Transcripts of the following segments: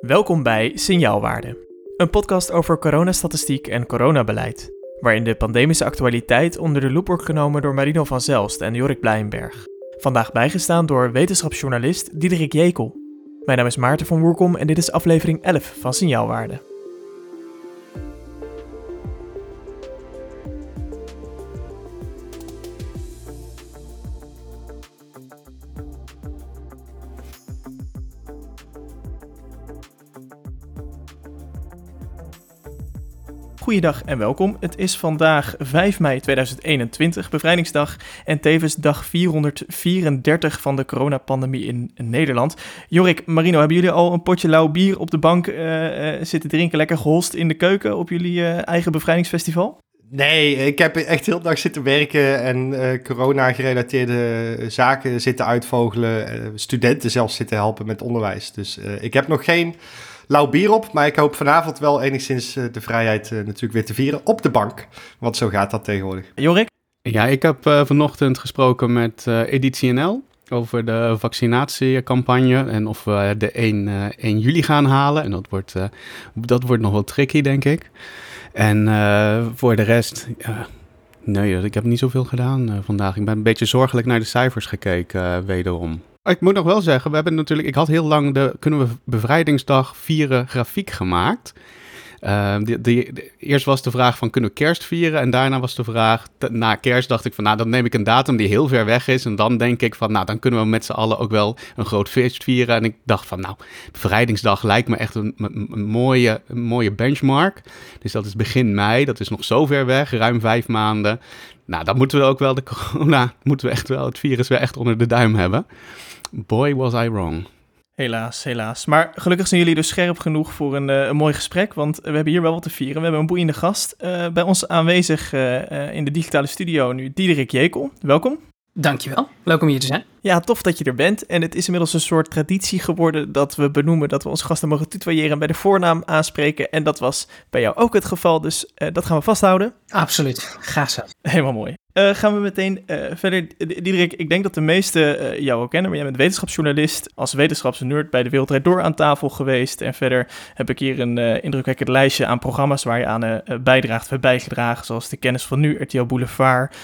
Welkom bij Signaalwaarde, een podcast over coronastatistiek en coronabeleid, waarin de pandemische actualiteit onder de loep wordt genomen door Marino van Zelst en Jorik Blijnberg. Vandaag bijgestaan door wetenschapsjournalist Diederik Jekel. Mijn naam is Maarten van Woerkom en dit is aflevering 11 van Signaalwaarde. Goeiedag en welkom. Het is vandaag 5 mei 2021, bevrijdingsdag en tevens dag 434 van de coronapandemie in Nederland. Jorik, Marino, hebben jullie al een potje lauw bier op de bank uh, zitten drinken, lekker geholst in de keuken op jullie uh, eigen bevrijdingsfestival? Nee, ik heb echt heel dag zitten werken en corona-gerelateerde zaken zitten uitvogelen. studenten zelfs zitten helpen met onderwijs. Dus ik heb nog geen lauw bier op. Maar ik hoop vanavond wel enigszins uh, de vrijheid uh, natuurlijk weer te vieren op de bank. Want zo gaat dat tegenwoordig. Jorik? Ja, ik heb uh, vanochtend gesproken met Editie NL over de vaccinatiecampagne en of we de 1, 1 juli gaan halen. En dat wordt, dat wordt nog wel tricky, denk ik. En voor de rest, nee, ik heb niet zoveel gedaan vandaag. Ik ben een beetje zorgelijk naar de cijfers gekeken, wederom. Ik moet nog wel zeggen, we hebben natuurlijk, ik had heel lang de kunnen we bevrijdingsdag vieren grafiek gemaakt. Uh, eerst was de vraag van kunnen we kerst vieren en daarna was de vraag, na kerst dacht ik van nou dan neem ik een datum die heel ver weg is en dan denk ik van nou dan kunnen we met z'n allen ook wel een groot feest vieren. En ik dacht van nou bevrijdingsdag lijkt me echt een, een, mooie, een mooie benchmark. Dus dat is begin mei, dat is nog zo ver weg, ruim vijf maanden. Nou dan moeten we ook wel de corona, moeten we echt wel het virus weer echt onder de duim hebben. Boy, was I wrong. Helaas, helaas. Maar gelukkig zijn jullie dus scherp genoeg voor een, uh, een mooi gesprek, want we hebben hier wel wat te vieren. We hebben een boeiende gast uh, bij ons aanwezig uh, in de digitale studio nu, Diederik Jekel. Welkom. Dankjewel, leuk om hier te zijn. Ja, tof dat je er bent. En het is inmiddels een soort traditie geworden dat we benoemen dat we onze gasten mogen tutoyeren en bij de voornaam aanspreken. En dat was bij jou ook het geval, dus dat gaan we vasthouden. Absoluut, graag zo. Helemaal mooi. Uh, gaan we meteen uh, verder. Diederik, ik denk dat de meesten uh, jou ook kennen, maar jij bent wetenschapsjournalist, als wetenschapsnerd bij de Wereldrijd Door aan tafel geweest. En verder heb ik hier een indrukwekkend lijstje aan programma's waar je aan bijdraagt, hebt bijgedragen, zoals de Kennis van Nu, RTL Boulevard,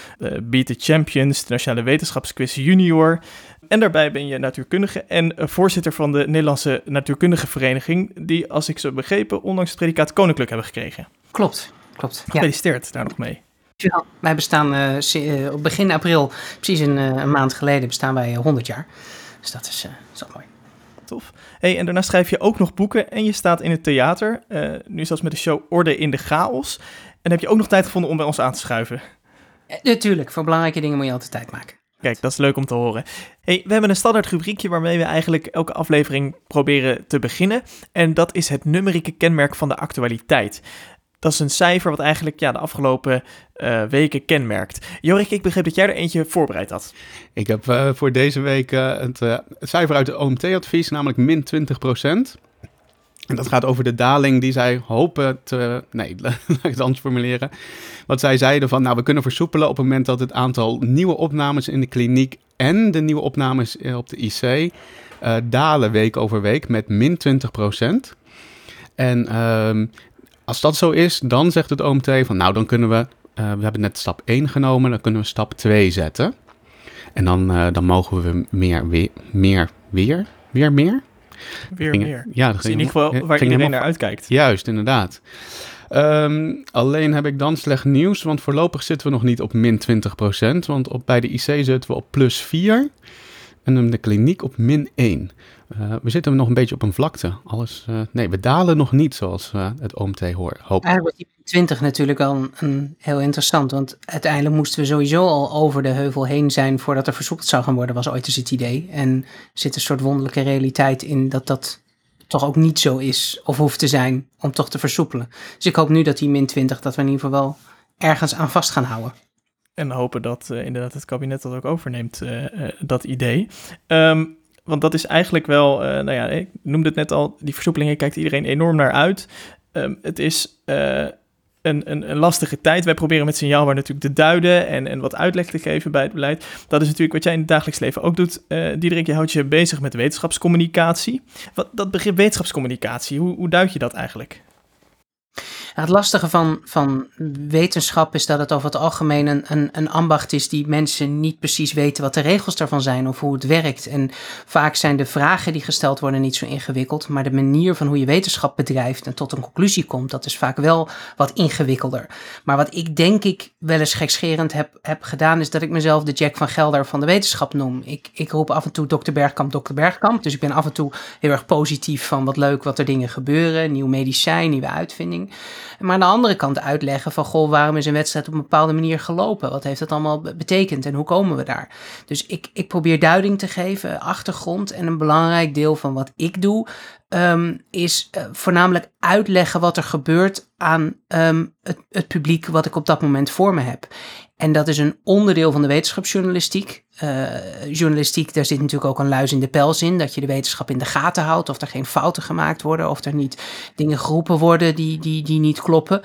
Beat the Champions, de Nationale Wetenschapsquiz Junior. En daarbij ben je natuurkundige en voorzitter van de Nederlandse Natuurkundige Vereniging, die, als ik zo begrepen, ondanks het predicaat koninklijk hebben gekregen. Klopt, klopt. Gefeliciteerd daar nog mee. Ja, wij bestaan uh, op begin april, precies een, uh, een, maand geleden, bestaan wij 100 jaar. Dus dat is, zo mooi. Tof. Hey, en daarna schrijf je ook nog boeken en je staat in het theater. nu zelfs met de show Orde in de Chaos. En heb je ook nog tijd gevonden om bij ons aan te schuiven? Natuurlijk, voor belangrijke dingen moet je altijd tijd maken. Kijk, dat is leuk om te horen. Hey, we hebben een standaard rubriekje waarmee we eigenlijk elke aflevering proberen te beginnen. En dat is het numerieke kenmerk van de actualiteit. Dat is een cijfer wat eigenlijk ja, de afgelopen uh, weken kenmerkt. Jorik, ik begreep dat jij er eentje voorbereid had. Ik heb uh, voor deze week uh, het, het, cijfer uit de OMT-advies, namelijk min 20 procent. En dat gaat over de daling die zij hopen te. Nee, laat ik het anders formuleren. Wat zij zeiden van, nou, we kunnen versoepelen op het moment dat het aantal nieuwe opnames in de kliniek en de nieuwe opnames op de IC dalen week over week met min 20 procent. En uh, als dat zo is, dan zegt het OMT van nou, dan kunnen we, uh, we hebben net stap 1 genomen, dan kunnen we stap 2 zetten. En dan, uh, dan mogen we meer, weer, meer, weer, weer meer? Weer ging, meer. Ja, dat is in ieder geval waar iedereen naar uitkijkt. Juist, inderdaad. Um, alleen heb ik dan slecht nieuws, want voorlopig zitten we nog niet op min 20%, want op, bij de IC zitten we op plus 4 en de kliniek op min 1. Uh, we zitten nog een beetje op een vlakte. Alles, uh, nee, we dalen nog niet zoals uh, het OMT hoort. Hoop. Eigenlijk was die 20 natuurlijk al een, een, heel interessant. Want uiteindelijk moesten we sowieso al over de heuvel heen zijn voordat er versoepeld zou gaan worden, was ooit eens het idee. En er zit een soort wonderlijke realiteit in dat dat toch ook niet zo is of hoeft te zijn om toch te versoepelen. Dus ik hoop nu dat die min 20, dat we in ieder geval wel ergens aan vast gaan houden. En hopen dat inderdaad het kabinet dat ook overneemt, dat idee. Um, want dat is eigenlijk wel, uh, nou ja, ik noemde het net al, die versoepelingen kijkt iedereen enorm naar uit. Um, het is uh, een, een, een lastige tijd. Wij proberen met signaalbaar natuurlijk te duiden en, en wat uitleg te geven bij het beleid. Dat is natuurlijk wat jij in het dagelijks leven ook doet. Uh, Diederik, je houdt je bezig met wetenschapscommunicatie. Wat, dat begrip wetenschapscommunicatie, hoe, hoe duid je dat eigenlijk? Het lastige van, van wetenschap is dat het over het algemeen een, een, een, ambacht is die mensen niet precies weten wat de regels daarvan zijn of hoe het werkt. En vaak zijn de vragen die gesteld worden niet zo ingewikkeld, maar de manier van hoe je wetenschap bedrijft en tot een conclusie komt, dat is vaak wel wat ingewikkelder. Maar wat ik denk ik wel eens gekscherend heb, heb gedaan, is dat ik mezelf de Jack van Gelder van de wetenschap noem. Ik, ik roep af en toe dokter Bergkamp, dokter Bergkamp. Dus ik ben af en toe heel erg positief van wat leuk wat er dingen gebeuren, nieuw medicijn, nieuwe uitvinding. Maar aan de andere kant uitleggen van, goh, waarom is een wedstrijd op een bepaalde manier gelopen? Wat heeft dat allemaal betekend en hoe komen we daar? Dus ik, ik probeer duiding te geven, achtergrond. En een belangrijk deel van wat ik doe, um, is uh, voornamelijk uitleggen wat er gebeurt aan um, het, het publiek wat ik op dat moment voor me heb. En dat is een onderdeel van de wetenschapsjournalistiek. Uh, journalistiek, daar zit natuurlijk ook een luis in de pels in. Dat je de wetenschap in de gaten houdt. Of er geen fouten gemaakt worden. Of er niet dingen geroepen worden die, die, die niet kloppen.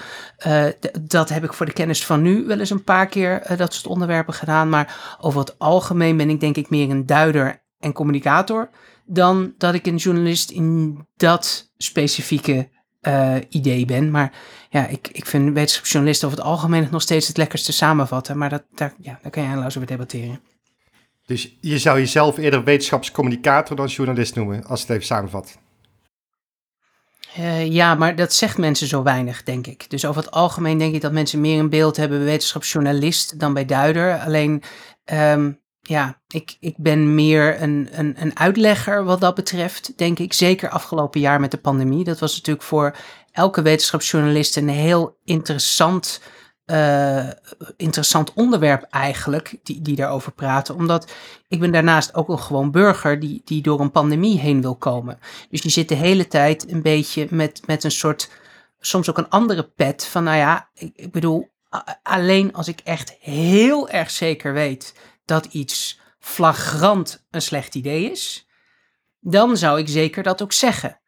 Uh, dat heb ik voor de kennis van nu wel eens een paar keer uh, dat soort onderwerpen gedaan. Maar over het algemeen ben ik denk ik meer een duider en communicator. Dan dat ik een journalist in dat specifieke idee ben. Maar ja, ik, ik vind wetenschapsjournalisten over het algemeen nog steeds het lekkerste samenvatten. Maar dat, daar, ja, daar kan je eindeloos over debatteren. Dus je zou jezelf eerder wetenschapscommunicator dan journalist noemen, als het even samenvat. Uh, ja, maar dat zegt mensen zo weinig, denk ik. Dus over het algemeen denk ik dat mensen meer een beeld hebben bij wetenschapsjournalist dan bij duider. Alleen um, ja, ik, ik ben meer een, een, een uitlegger wat dat betreft, denk ik. Zeker afgelopen jaar met de pandemie. Dat was natuurlijk voor elke wetenschapsjournalist een heel interessant, uh, interessant onderwerp eigenlijk, die, die daarover praten. Omdat ik ben daarnaast ook een gewoon burger die, die door een pandemie heen wil komen. Dus je zit de hele tijd een beetje met, met een soort, soms ook een andere pet van, nou ja, ik, ik bedoel, alleen als ik echt heel erg zeker weet dat iets flagrant een slecht idee is, dan zou ik zeker dat ook zeggen.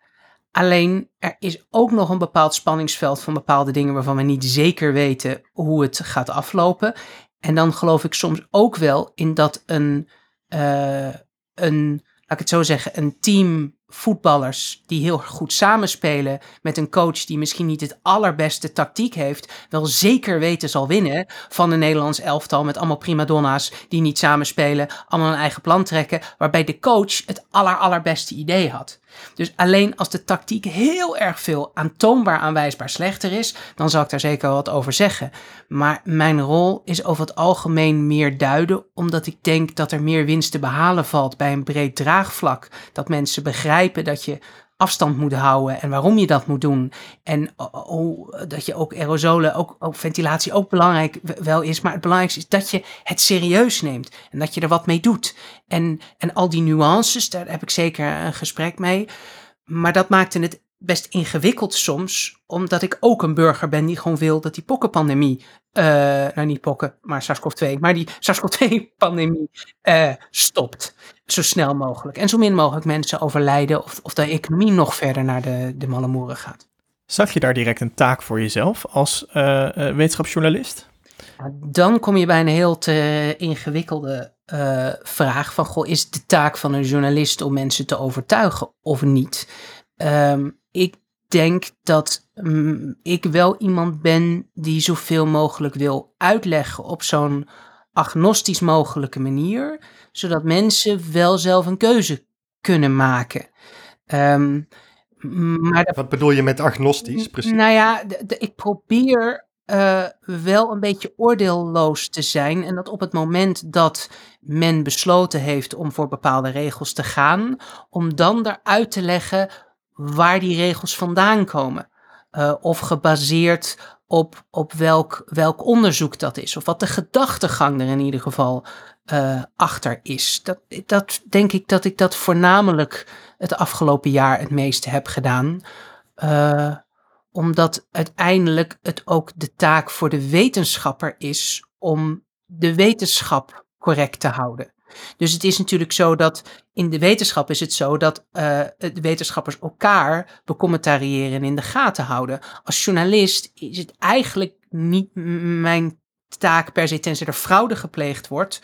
Alleen er is ook nog een bepaald spanningsveld van bepaalde dingen waarvan we niet zeker weten hoe het gaat aflopen. En dan geloof ik soms ook wel in dat een, uh, een laat ik het zo zeggen, een team voetballers die heel goed samenspelen met een coach die misschien niet het allerbeste tactiek heeft, wel zeker weten zal winnen van een Nederlands elftal met allemaal prima donna's die niet samenspelen, allemaal een eigen plan trekken, waarbij de coach het aller allerbeste idee had. Dus alleen als de tactiek heel erg veel aantoonbaar aanwijsbaar slechter is, dan zal ik daar zeker wat over zeggen. Maar mijn rol is over het algemeen meer duiden, omdat ik denk dat er meer winst te behalen valt bij een breed draagvlak. Dat mensen begrijpen dat je afstand moet houden en waarom je dat moet doen. En hoe, dat je ook aerosolen, ook, ook, ventilatie ook belangrijk wel is. Maar het belangrijkste is dat je het serieus neemt en dat je er wat mee doet. En, en al die nuances, daar heb ik zeker een gesprek mee. Maar dat maakte het best ingewikkeld soms, omdat ik ook een burger ben die gewoon wil dat die pokkenpandemie, uh, nou niet pokken, maar SARS-CoV-2, maar die SARS-CoV-2-pandemie uh, eh, stopt. Zo snel mogelijk. En zo min mogelijk mensen overlijden of, of de economie nog verder naar de, de malle moeren gaat. Zag je daar direct een taak voor jezelf als uh, wetenschapsjournalist? Dan kom je bij een heel te ingewikkelde uh, vraag van, goh, is de taak van een journalist om mensen te overtuigen of niet? Um, ik denk dat um, ik wel iemand ben die zoveel mogelijk wil uitleggen op zo'n agnostisch mogelijke manier, zodat mensen wel zelf een keuze kunnen maken. Um, maar Wat bedoel je met agnostisch? Precies. Nou ja, ik probeer uh, wel een beetje oordeelloos te zijn. En dat op het moment dat men besloten heeft om voor bepaalde regels te gaan, om dan eruit te leggen waar die regels vandaan komen. Uh, of gebaseerd op, op welk, welk onderzoek dat is. Of wat de gedachtegang er in ieder geval uh, achter is. Dat, dat denk ik dat ik dat voornamelijk het afgelopen jaar het meeste heb gedaan. Uh, omdat uiteindelijk het ook de taak voor de wetenschapper is om de wetenschap correct te houden. Dus het is natuurlijk zo dat in de wetenschap is het zo dat uh, de wetenschappers elkaar becommentariëren en in de gaten houden. Als journalist is het eigenlijk niet mijn taak per se, tenzij er fraude gepleegd wordt,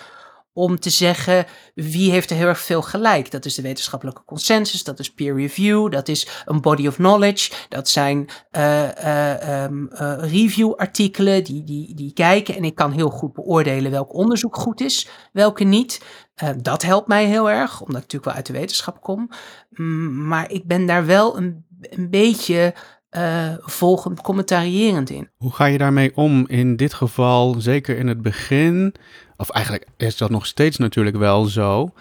om te zeggen wie heeft er heel erg veel gelijk. Dat is de wetenschappelijke consensus, dat is peer review, dat is een body of knowledge, dat zijn uh, review artikelen die, die, die kijken en ik kan heel goed beoordelen welk onderzoek goed is, welke niet. dat helpt mij heel erg, omdat ik natuurlijk wel uit de wetenschap kom. Mm, maar ik ben daar wel een, een beetje uh, volgend commentarierend in. Hoe ga je daarmee om in dit geval, zeker in het begin? Of eigenlijk is dat nog steeds natuurlijk wel zo,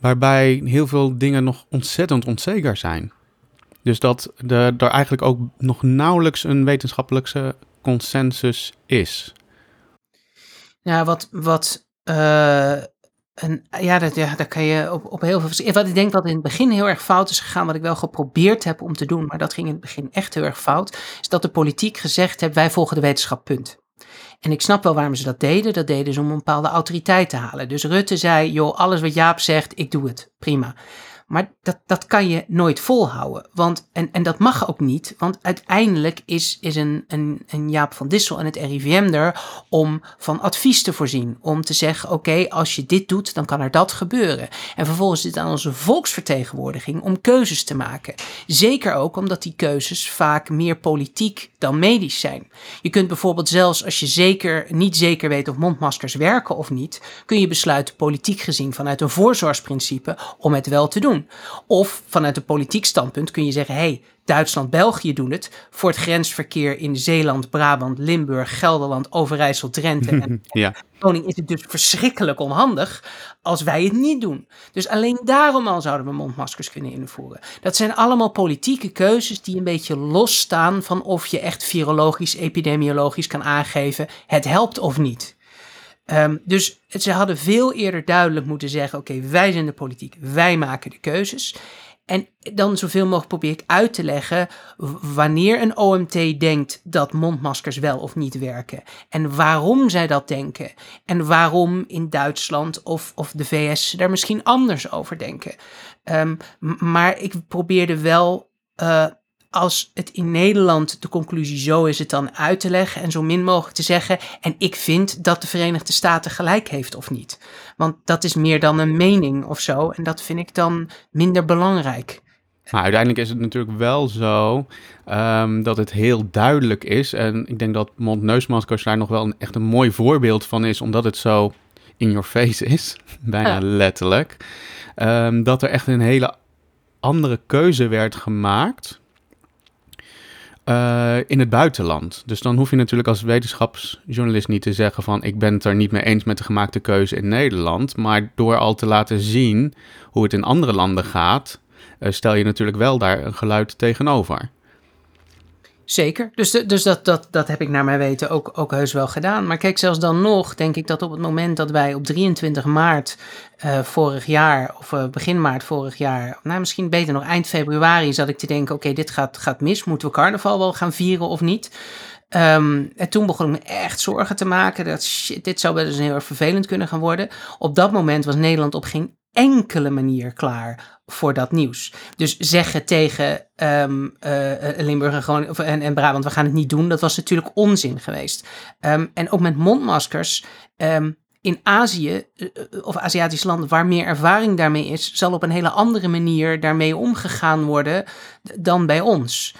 waarbij heel veel dingen nog ontzettend onzeker zijn. Dus dat er eigenlijk ook nog nauwelijks een wetenschappelijke consensus is. Ja, wat, wat uh, en ja, dat, ja, daar kan je op, op heel veel. Wat ik denk dat in het begin heel erg fout is gegaan, wat ik wel geprobeerd heb om te doen, maar dat ging in het begin echt heel erg fout, is dat de politiek gezegd heeft: wij volgen de wetenschap, punt. En ik snap wel waarom ze dat deden. Dat deden ze om een bepaalde autoriteit te halen. Dus Rutte zei: joh, alles wat Jaap zegt, ik doe het. Prima. Maar dat, dat kan je nooit volhouden. Want, en, en dat mag ook niet. Want uiteindelijk is, is een, een, een Jaap van Dissel en het RIVM er om van advies te voorzien. Om te zeggen, oké, als je dit doet, dan kan er dat gebeuren. En vervolgens is het aan onze volksvertegenwoordiging om keuzes te maken. Zeker ook omdat die keuzes vaak meer politiek dan medisch zijn. Je kunt bijvoorbeeld zelfs als je zeker, niet zeker weet of mondmaskers werken of niet, kun je besluiten politiek gezien vanuit een voorzorgsprincipe om het wel te doen. Of vanuit een politiek standpunt kun je zeggen: hey, Duitsland, België doen het. Voor het grensverkeer in Zeeland, Brabant, Limburg, Gelderland, Overijssel, Drenthe en ja. Koning is het dus verschrikkelijk onhandig als wij het niet doen. Dus alleen daarom al zouden we mondmaskers kunnen invoeren. Dat zijn allemaal politieke keuzes die een beetje losstaan van of je echt virologisch, epidemiologisch kan aangeven het helpt of niet. Um, dus ze hadden veel eerder duidelijk moeten zeggen: oké, wij zijn de politiek, wij maken de keuzes. En dan zoveel mogelijk probeer ik uit te leggen wanneer een OMT denkt dat mondmaskers wel of niet werken. En waarom zij dat denken. En waarom in Duitsland of, of de VS daar misschien anders over denken. Um, maar ik probeerde wel uh, als het in Nederland de conclusie zo is het dan uit te leggen en zo min mogelijk te zeggen. En ik vind dat de Verenigde Staten gelijk heeft of niet. Want dat is meer dan een mening of zo. En dat vind ik dan minder belangrijk. Maar uiteindelijk is het natuurlijk wel zo um, dat het heel duidelijk is. En ik denk dat mondneusmaskers daar nog wel een, echt een mooi voorbeeld van is, omdat het zo in your face is, bijna letterlijk. Um, dat er echt een hele andere keuze werd gemaakt uh, in het buitenland. Dus dan hoef je natuurlijk als wetenschapsjournalist niet te zeggen van ik ben het er niet mee eens met de gemaakte keuze in Nederland. Maar door al te laten zien hoe het in andere landen gaat, uh, stel je natuurlijk wel daar een geluid tegenover. Zeker. Dus, dus dat, dat, dat heb ik naar mijn weten ook, ook heus wel gedaan. Maar kijk, zelfs dan nog denk ik dat op het moment dat wij op 23 maart uh, vorig jaar, of uh, begin maart vorig jaar, nou misschien beter nog eind februari, zat ik te denken: oké, dit gaat, gaat mis. Moeten we carnaval wel gaan vieren of niet? Um, en toen begon ik me echt zorgen te maken dat shit, dit zou wel eens heel erg vervelend kunnen gaan worden. Op dat moment was Nederland op geen enkele manier klaar voor dat nieuws. Dus zeggen tegen um, uh, Limburg en, gewoon, en, en Brabant, we gaan het niet doen, dat was natuurlijk onzin geweest. Um, en ook met mondmaskers. Um, in Azië of Aziatische landen waar meer ervaring daarmee is, zal op een hele andere manier daarmee omgegaan worden dan bij ons.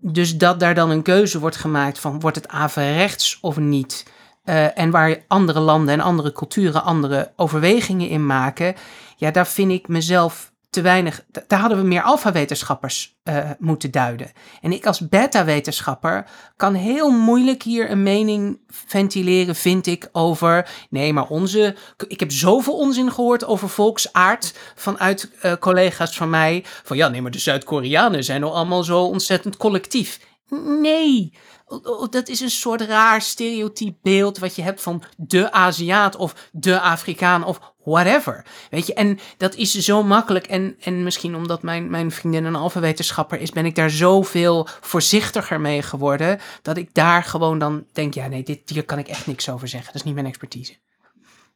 Dus dat daar dan een keuze wordt gemaakt van wordt het averechts of niet. Uh, en waar andere landen en andere culturen andere overwegingen in maken, ja, daar vind ik mezelf te weinig. Daar hadden we meer alfa-wetenschappers uh, moeten duiden. En ik als beta-wetenschapper kan heel moeilijk hier een mening ventileren, vind ik, over. Nee, maar onze. Ik heb zoveel onzin gehoord over volksaard vanuit uh, collega's van mij. Van ja, nee, maar de Zuid-Koreanen zijn nou allemaal zo ontzettend collectief. Nee, dat is een soort raar stereotyp beeld wat je hebt van de Aziat of de Afrikaan of whatever. Weet je, en dat is zo makkelijk. En, en misschien omdat mijn, mijn vriendin een alfawetenschapper is, ben ik daar zoveel voorzichtiger mee geworden. Dat ik daar gewoon dan denk: ja, nee, dit, hier kan ik echt niks over zeggen. Dat is niet mijn expertise.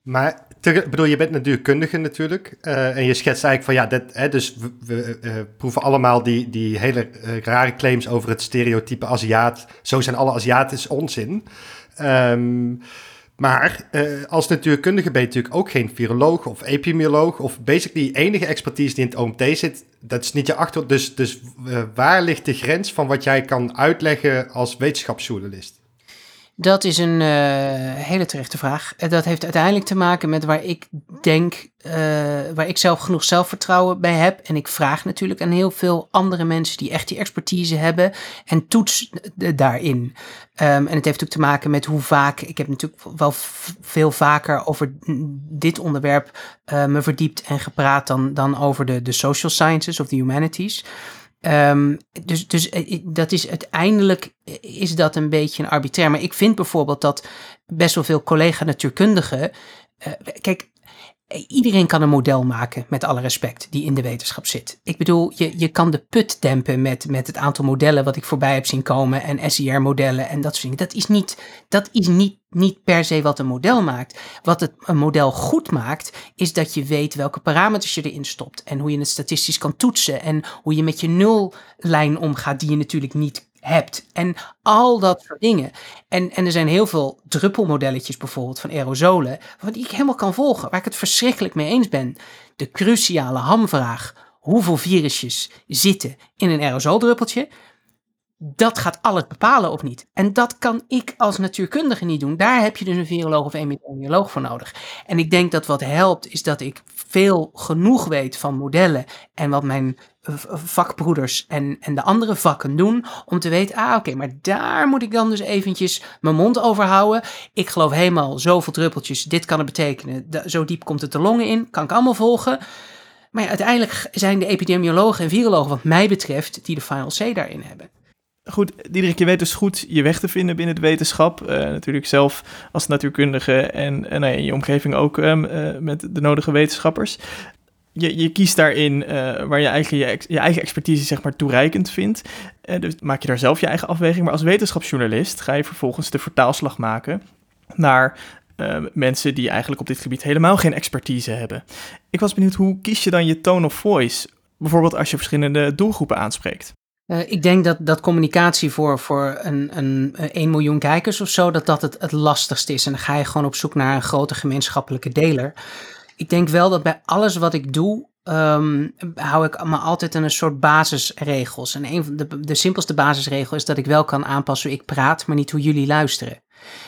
Maar te- bedoel, je bent natuurkundige natuurlijk. eh, en je schetst eigenlijk van ja, dat, hè, dus we, eh, proeven allemaal die, die hele eh, rare claims over het stereotype Aziat. Zo zijn alle Aziaten is onzin. Ehm, maar als natuurkundige ben je natuurlijk ook geen viroloog of epidemioloog. Of basically enige expertise die in het OMT zit, dat is niet je achter. Dus, dus waar ligt de grens van wat jij kan uitleggen als wetenschapsjournalist? Dat is een eh, hele terechte vraag. Eh, Dat heeft uiteindelijk te maken met waar ik denk, eh, waar ik zelf genoeg zelfvertrouwen bij heb. En ik vraag natuurlijk aan heel veel andere mensen die echt die expertise hebben en toets daarin. Ehm, en het heeft ook te maken met hoe vaak, ik heb natuurlijk wel veel vaker over dit onderwerp me verdiept en gepraat dan, dan over de, de social sciences of de humanities. Ehm, dus dus eh, dat is uiteindelijk eh, is dat een beetje een arbitrair. Maar ik vind bijvoorbeeld dat best wel veel collega-natuurkundigen. eh, kijk, iedereen kan een model maken, met alle respect, die in de wetenschap zit. Ik bedoel, je, je kan de put dempen met, met het aantal modellen wat ik voorbij heb zien komen. En SIR-modellen en dat soort dingen. Dat is, niet, dat is niet, niet per se wat een model maakt. Wat het een model goed maakt, is dat je weet welke parameters je erin stopt. En hoe je het statistisch kan toetsen. En hoe je met je nullijn omgaat, die je natuurlijk niet hebt. En al dat soort dingen. En, en er zijn heel veel druppelmodelletjes bijvoorbeeld van aerosolen, wat ik helemaal kan volgen, waar ik het verschrikkelijk mee eens ben. De cruciale hamvraag, hoeveel virusjes zitten in een aerosoldruppeltje? Dat gaat alles bepalen of niet. En dat kan ik als natuurkundige niet doen. Daar heb je dus een viroloog of epidemioloog voor nodig. En ik denk dat wat helpt is dat ik veel genoeg weet van modellen en wat mijn eh, vakbroeders en, en de andere vakken doen. Om te weten, ah oké, maar daar moet ik dan dus eventjes mijn mond over houden. Ik geloof helemaal zoveel druppeltjes, dit kan het betekenen. Zo diep komt het de longen in, kan ik allemaal volgen. Maar ja, uiteindelijk zijn de epidemiologen en virologen wat mij betreft die de final say daarin hebben. Goed, Diederik, je weet dus goed je weg te vinden binnen de wetenschap. Eh, natuurlijk zelf als natuurkundige en, en ja, in je omgeving ook ehm, eh, met de nodige wetenschappers. Je, je kiest daarin eh, waar je eigen, je, je eigen expertise zeg maar toereikend vindt. Eh, dus maak je daar zelf je eigen afweging. Maar als wetenschapsjournalist ga je vervolgens de vertaalslag maken naar eh, mensen die eigenlijk op dit gebied helemaal geen expertise hebben. Ik was benieuwd, hoe kies je dan je tone of voice? Bijvoorbeeld als je verschillende doelgroepen aanspreekt. Eh, ik denk dat, dat communicatie voor, voor een, een, een 1 miljoen kijkers of zo, dat dat het, het lastigste is. En dan ga je gewoon op zoek naar een grote gemeenschappelijke deler. Ik denk wel dat bij alles wat ik doe, ehm, hou ik me altijd aan een soort basisregels. En een van de, de simpelste basisregel is dat ik wel kan aanpassen hoe ik praat, maar niet hoe jullie luisteren.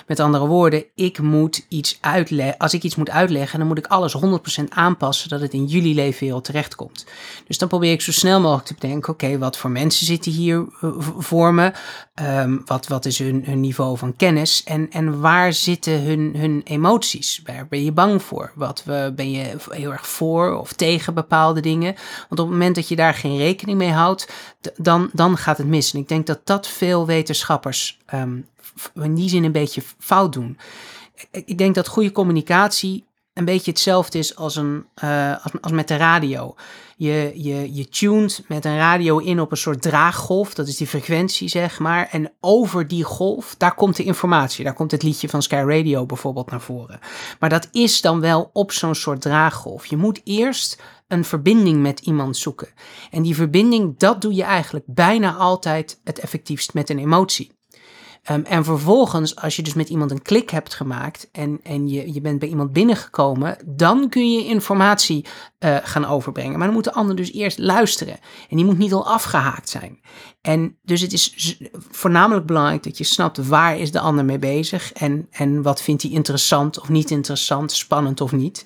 Met andere woorden, ik moet iets uitleggen. Als ik iets moet uitleggen, dan moet ik alles 100% aanpassen dat het in jullie leefwereld terechtkomt. Dus dan probeer ik zo snel mogelijk te bedenken: oké, wat voor mensen zitten hier eh, voor me? Ehm, wat, wat is hun, hun niveau van kennis? En, en waar zitten hun, hun emoties? Waar ben je bang voor? Wat we, ben je heel erg voor of tegen bepaalde dingen? Want op het moment dat je daar geen rekening mee houdt, dan, dan gaat het mis. En ik denk dat dat veel wetenschappers f- in die zin een beetje fout doen. Ik denk dat goede communicatie een beetje hetzelfde is als, een, eh, als, als met de radio. Je, je, je tuned met een radio in op een soort draaggolf, dat is die frequentie zeg maar. En over die golf, daar komt de informatie. Daar komt het liedje van Sky Radio bijvoorbeeld naar voren. Maar dat is dan wel op zo'n soort draaggolf. Je moet eerst een verbinding met iemand zoeken. En die verbinding, dat doe je eigenlijk bijna altijd het effectiefst met een emotie. Um, en vervolgens, als je dus met iemand een klik hebt gemaakt en, en je, je bent bij iemand binnengekomen, dan kun je informatie uh, gaan overbrengen. Maar dan moet de ander dus eerst luisteren. En die moet niet al afgehaakt zijn. En dus het is voornamelijk belangrijk dat je snapt waar is de ander mee bezig en, en wat vindt hij interessant of niet interessant, spannend of niet.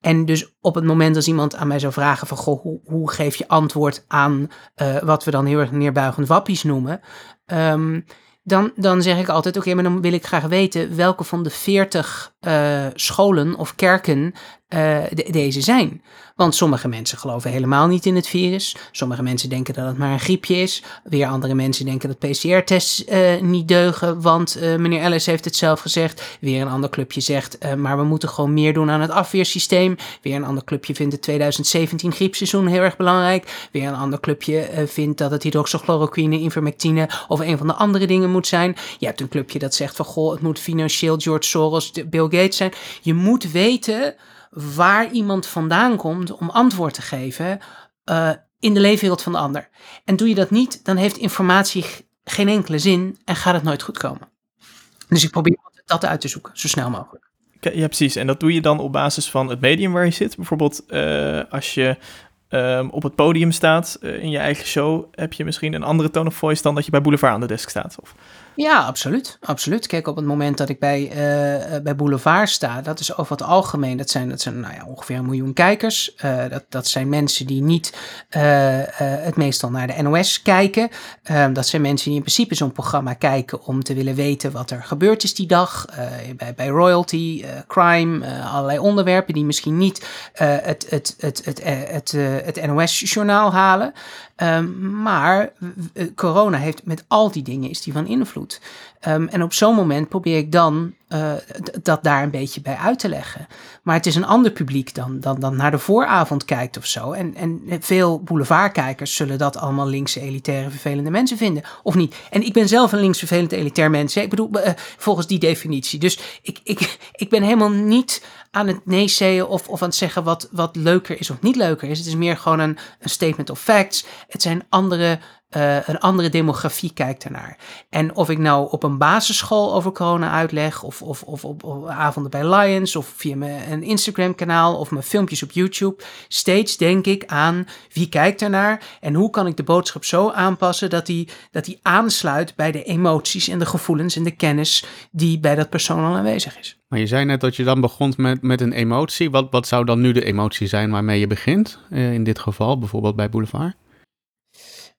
En dus op het moment als iemand aan mij zou vragen van, goh, hoe, hoe geef je antwoord aan uh, wat we dan heel erg neerbuigend wappies noemen, um, dan, dan zeg ik altijd, oké, maar dan wil ik graag weten welke van de veertig uh, scholen of kerken de, deze zijn. Want sommige mensen geloven helemaal niet in het virus. Sommige mensen denken dat het maar een griepje is. Weer andere mensen denken dat PCR-tests uh, niet deugen, want uh, meneer Ellis heeft het zelf gezegd. Weer een ander clubje zegt, maar we moeten gewoon meer doen aan het afweersysteem. Weer een ander clubje vindt het 2017 griepseizoen heel erg belangrijk. Weer een ander clubje vindt dat het hydroxychloroquine, ivermectine of een van de andere dingen moet zijn. Je hebt een clubje dat zegt van, goh, het moet financieel George Soros, Bill Gates zijn. Je moet weten waar iemand vandaan komt om antwoord te geven uh, in de leefwereld van de ander. En doe je dat niet, dan heeft informatie geen enkele zin en gaat het nooit goed komen. Dus ik probeer dat uit te zoeken, zo snel mogelijk. Ja, precies. En dat doe je dan op basis van het medium waar je zit. Bijvoorbeeld uh, als je um, op het podium staat uh, in je eigen show, heb je misschien een andere tone of voice dan dat je bij Boulevard aan de desk staat. Of... Ja, absoluut. absoluut. Kijk, op het moment dat ik bij, uh, bij Boulevard sta, dat is over het algemeen, dat zijn, dat zijn nou ja, ongeveer een miljoen kijkers. Uh, dat, dat zijn mensen die niet het meestal naar de NOS kijken. Ehm, dat zijn mensen die in principe zo'n programma kijken om te willen weten wat er gebeurd is die dag. bij, bij royalty, crime, allerlei onderwerpen die misschien niet het, het, het, het, het, het, NOS-journaal halen. Um, maar corona heeft met al die dingen is die van invloed. Um, en op zo'n moment probeer ik dan uh, dat daar een beetje bij uit te leggen. Maar het is een ander publiek dan, dan, dan naar de vooravond kijkt of zo. En, en veel boulevardkijkers zullen dat allemaal linkse, elitaire, vervelende mensen vinden. Of niet. En ik ben zelf een links, vervelend, elitair mens. Ik bedoel, uh, volgens die definitie. Dus ik, ik, ik ben helemaal niet aan het neezeeën of, of aan het zeggen wat, wat leuker is of niet leuker is. Het is meer gewoon een, een statement of facts. Het zijn andere uh, een andere demografie kijkt ernaar. En of ik nou op een basisschool over corona uitleg, of, of, of op, avonden bij Lions, of via mijn Instagram-kanaal, of mijn filmpjes op YouTube, steeds denk ik aan wie kijkt ernaar en hoe kan ik de boodschap zo aanpassen dat die, dat die aansluit bij de emoties en de gevoelens en de kennis die bij dat persoon al aanwezig is. Maar je zei net dat je dan begon met, met een emotie. Wat, wat zou dan nu de emotie zijn waarmee je begint? Uh, in dit geval, bijvoorbeeld bij Boulevard?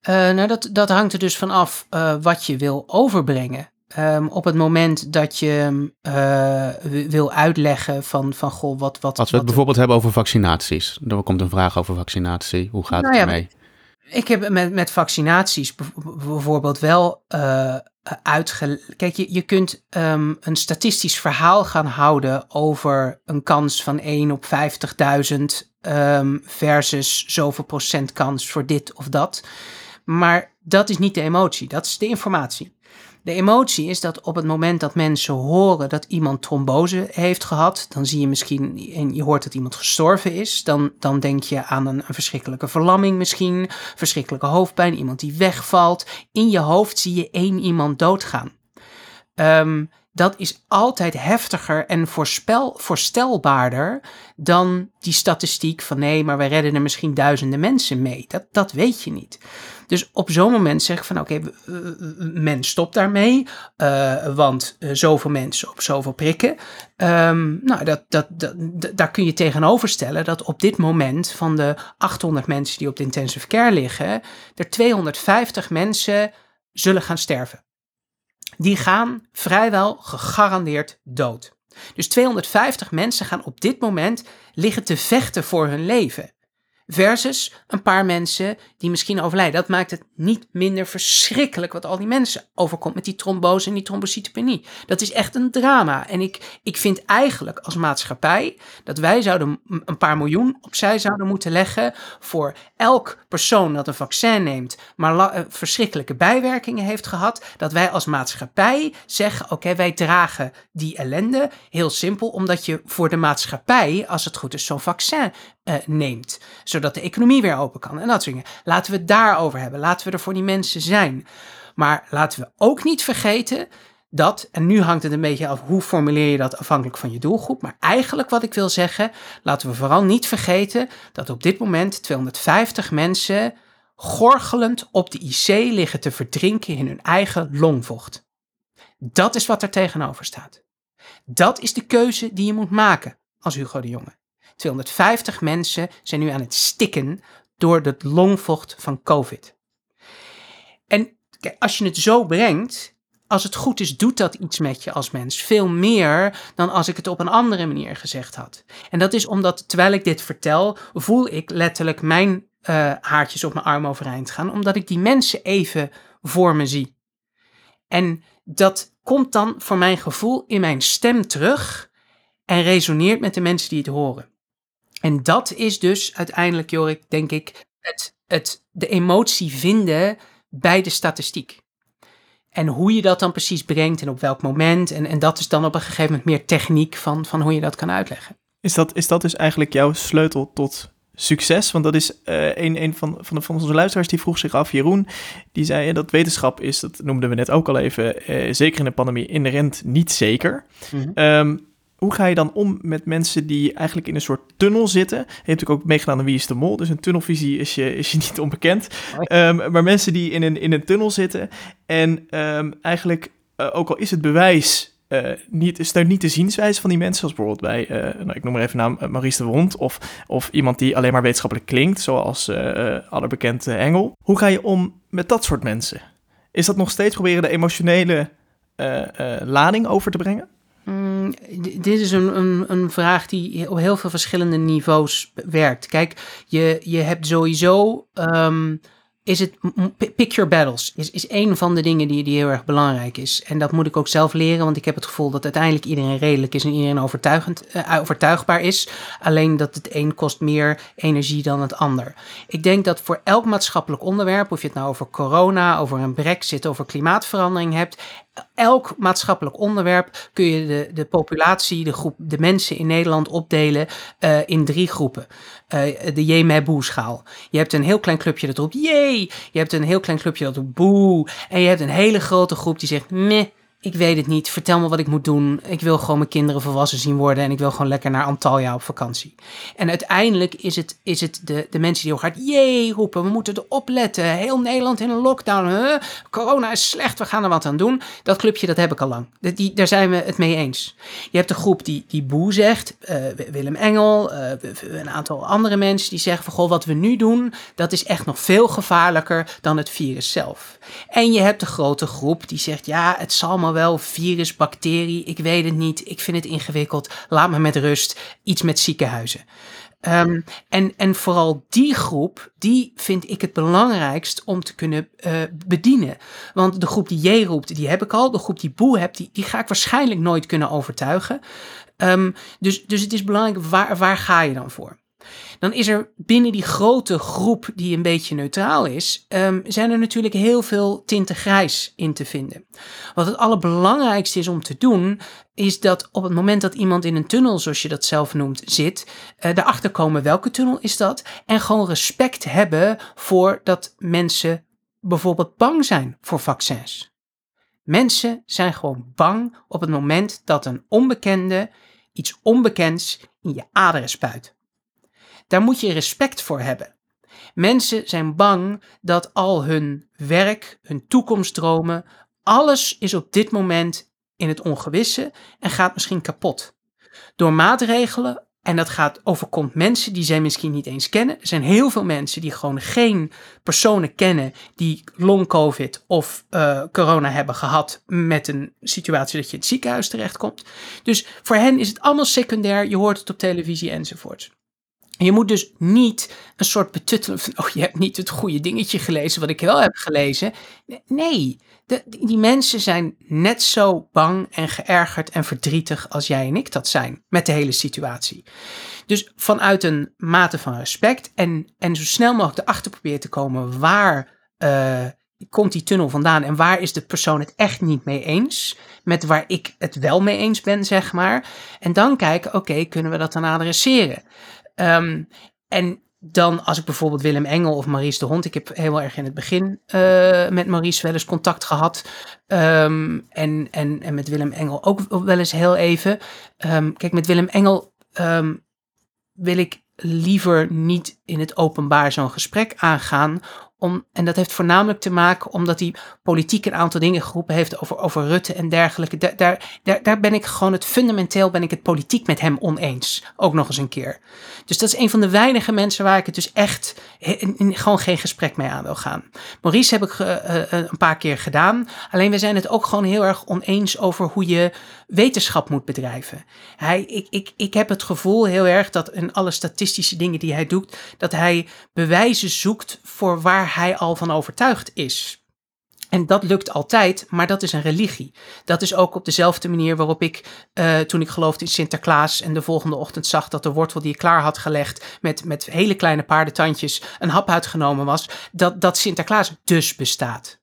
Uh, nou, dat, dat hangt er dus van af uh, wat je wil overbrengen. Um, op het moment dat je uh, wil uitleggen van, van goh, wat, wat. Als we het bijvoorbeeld hebben over vaccinaties. Er komt een vraag over vaccinatie. Hoe gaat nou het ermee? Ja, ik heb met, met vaccinaties bijvoorbeeld wel uh, uitge... Kijk, je, je kunt um, een statistisch verhaal gaan houden over een kans van 1 op 50.000 um, versus zoveel procent kans voor dit of dat. Maar dat is niet de emotie, dat is de informatie. De emotie is dat op het moment dat mensen horen dat iemand trombose heeft gehad, dan zie je misschien, en je hoort dat iemand gestorven is, dan, dan denk je aan een, verschrikkelijke verlamming misschien, verschrikkelijke hoofdpijn, iemand die wegvalt. In je hoofd zie je één iemand doodgaan. Um, dat is altijd heftiger en voorspel, voorstelbaarder dan die statistiek van nee, maar we redden er misschien duizenden mensen mee. Dat, dat weet je niet. Dus op zo'n moment zeg ik van oké, okay, men stopt daarmee, uh, want uh, zoveel mensen op zoveel prikken. Um, nou, dat, dat, dat, daar kun je tegenover stellen dat op dit moment van de 800 mensen die op de intensive care liggen, er 250 mensen zullen gaan sterven die gaan vrijwel gegarandeerd dood. Dus 250 mensen gaan op dit moment liggen te vechten voor hun leven. Versus een paar mensen die misschien overlijden. Dat maakt het niet minder verschrikkelijk wat al die mensen overkomt met die trombose en die trombocytopenie. Dat is echt een drama. En ik, ik vind eigenlijk als maatschappij dat wij zouden een paar miljoen opzij zouden moeten leggen voor elk persoon dat een vaccin neemt, maar eh, verschrikkelijke bijwerkingen heeft gehad. Dat wij als maatschappij zeggen: oké, wij dragen die ellende. Heel simpel, omdat je voor de maatschappij, als het goed is, zo'n vaccin uh, neemt. Zodat de economie weer open kan en dat soort dingen. Laten we het daarover hebben. Laten we er voor die mensen zijn. Maar laten we ook niet vergeten dat, en nu hangt het een beetje af hoe formuleer je dat afhankelijk van je doelgroep. Maar eigenlijk wat ik wil zeggen, laten we vooral niet vergeten dat op dit moment 250 mensen gorgelend op de IC liggen te verdrinken in hun eigen longvocht. Dat is wat er tegenover staat. Dat is de keuze die je moet maken als Hugo de Jonge. 250 mensen zijn nu aan het stikken door het longvocht van COVID. En als je het zo brengt, als het goed is, doet dat iets met je als mens. Veel meer dan als ik het op een andere manier gezegd had. En dat is omdat, terwijl ik dit vertel, voel ik letterlijk mijn uh, haartjes op mijn arm overeind gaan, omdat ik die mensen even voor me zie. En dat komt dan voor mijn gevoel in mijn stem terug en resoneert met de mensen die het horen. En dat is dus uiteindelijk, Jorik, denk ik, het, het, de emotie vinden bij de statistiek. En hoe je dat dan precies brengt en op welk moment. En, en dat is dan op een gegeven moment meer techniek van, van hoe je dat kan uitleggen. Is dat, is dat dus eigenlijk jouw sleutel tot succes? Want dat is uh, een, een van, van, de, van onze luisteraars die vroeg zich af, Jeroen, die zei dat wetenschap is, dat noemden we net ook al even, uh, zeker in de pandemie, inherent niet zeker. Mm -hmm. um, hoe ga je dan om met mensen die eigenlijk in een soort tunnel zitten? Je hebt natuurlijk ook meegedaan aan Wie is de Mol, dus een tunnelvisie is je, is je niet onbekend. Um, maar mensen die in een, in een tunnel zitten en um, eigenlijk, uh, ook al is het bewijs uh, niet, is er niet de zienswijze van die mensen, zoals bijvoorbeeld bij, uh, nou, ik noem maar even naam, Maurice de Wond, of, of iemand die alleen maar wetenschappelijk klinkt, zoals allerbekende Engel. Hoe ga je om met dat soort mensen? Is dat nog steeds proberen de emotionele lading over te brengen? Mm, dit is een, een, een vraag die op heel veel verschillende niveaus werkt. Kijk, je, je hebt sowieso. Um, is het pick your battles is, is een van de dingen die, die heel erg belangrijk is. En dat moet ik ook zelf leren, want ik heb het gevoel dat uiteindelijk iedereen redelijk is en iedereen overtuigend, uh, overtuigbaar is. Alleen dat het een kost meer energie dan het ander. Ik denk dat voor elk maatschappelijk onderwerp, of je het nou over corona, over een brexit, over klimaatverandering hebt, elk maatschappelijk onderwerp kun je de, de populatie, de groep, de mensen in Nederland opdelen uh, in drie groepen. Uh, de Jemeboe-schaal. Je hebt een heel klein clubje dat roept jee. Je hebt een heel klein clubje dat roept boe. En je hebt een hele grote groep die zegt meh. Ik weet het niet. Vertel me wat ik moet doen. Ik wil gewoon mijn kinderen volwassen zien worden. En ik wil gewoon lekker naar Antalya op vakantie. En uiteindelijk is het, is het de, de mensen die heel hard jee roepen. We moeten erop letten. Heel Nederland in een lockdown. Corona is slecht. We gaan er wat aan doen. Dat clubje, dat heb ik al lang. Die, daar zijn we het mee eens. Je hebt een groep die, die boe zegt. Uh, Willem Engel. Uh, een aantal andere mensen die zeggen van... Goh, wat we nu doen, dat is echt nog veel gevaarlijker dan het virus zelf. En je hebt de grote groep die zegt... Ja, het zal maar wel virus, bacterie, ik weet het niet, ik vind het ingewikkeld, laat me met rust, iets met ziekenhuizen. Um, en, en vooral die groep, die vind ik het belangrijkst om te kunnen uh, bedienen. Want de groep die J roept, die heb ik al. De groep die Boe hebt, die, die ga ik waarschijnlijk nooit kunnen overtuigen. Um, dus, dus het is belangrijk, waar, waar ga je dan voor? Dan is er binnen die grote groep die een beetje neutraal is, um, zijn er natuurlijk heel veel tinten grijs in te vinden. Wat het allerbelangrijkste is om te doen, is dat op het moment dat iemand in een tunnel, zoals je dat zelf noemt, zit, uh, komen welke tunnel is dat en gewoon respect hebben voor dat mensen bijvoorbeeld bang zijn voor vaccins. Mensen zijn gewoon bang op het moment dat een onbekende iets onbekends in je aderen spuit. Daar moet je respect voor hebben. Mensen zijn bang dat al hun werk, hun toekomstdromen, alles is op dit moment in het ongewisse en gaat misschien kapot. Door maatregelen, en dat gaat overkomt mensen die zij misschien niet eens kennen. Er zijn heel veel mensen die gewoon geen personen kennen die long-covid of uh, corona hebben gehad met een situatie dat je in het ziekenhuis terechtkomt. Dus voor hen is het allemaal secundair, je hoort het op televisie enzovoort. Je moet dus niet een soort betuttelen van, oh, je hebt niet het goede dingetje gelezen wat ik wel heb gelezen. Nee, de, die mensen zijn net zo bang en geërgerd en verdrietig als jij en ik dat zijn met de hele situatie. Dus vanuit een mate van respect en, en zo snel mogelijk erachter proberen te komen waar uh, komt die tunnel vandaan en waar is de persoon het echt niet mee eens, met waar ik het wel mee eens ben, zeg maar. En dan kijken, oké, kunnen we dat dan adresseren? Um, en dan als ik bijvoorbeeld Willem Engel of Maurice de Hond. Ik heb heel erg in het begin uh, met Maurice wel eens contact gehad. Um, en, en, en met Willem Engel ook wel eens heel even. Um, kijk, met Willem Engel wil ik liever niet in het openbaar zo'n gesprek aangaan om, en dat heeft voornamelijk te maken omdat hij politiek een aantal dingen geroepen heeft over, over Rutte en dergelijke. Daar, daar, daar, ben ik gewoon het fundamenteel ben ik het politiek met hem oneens. Ook nog eens een keer. Dus dat is een van de weinige mensen waar ik het dus echt gewoon geen gesprek mee aan wil gaan. Maurice heb ik uh, een paar keer gedaan. Alleen we zijn het ook gewoon heel erg oneens over hoe je wetenschap moet bedrijven. Hij, ik, ik, ik heb het gevoel heel erg dat in alle statistische dingen die hij doet, dat hij bewijzen zoekt voor waar hij al van overtuigd is. En dat lukt altijd, maar dat is een religie. Dat is ook op dezelfde manier waarop ik, uh, toen ik geloofde in Sinterklaas en de volgende ochtend zag dat de wortel die ik klaar had gelegd met, met hele kleine paardentandjes een hap uitgenomen was, dat, dat Sinterklaas dus bestaat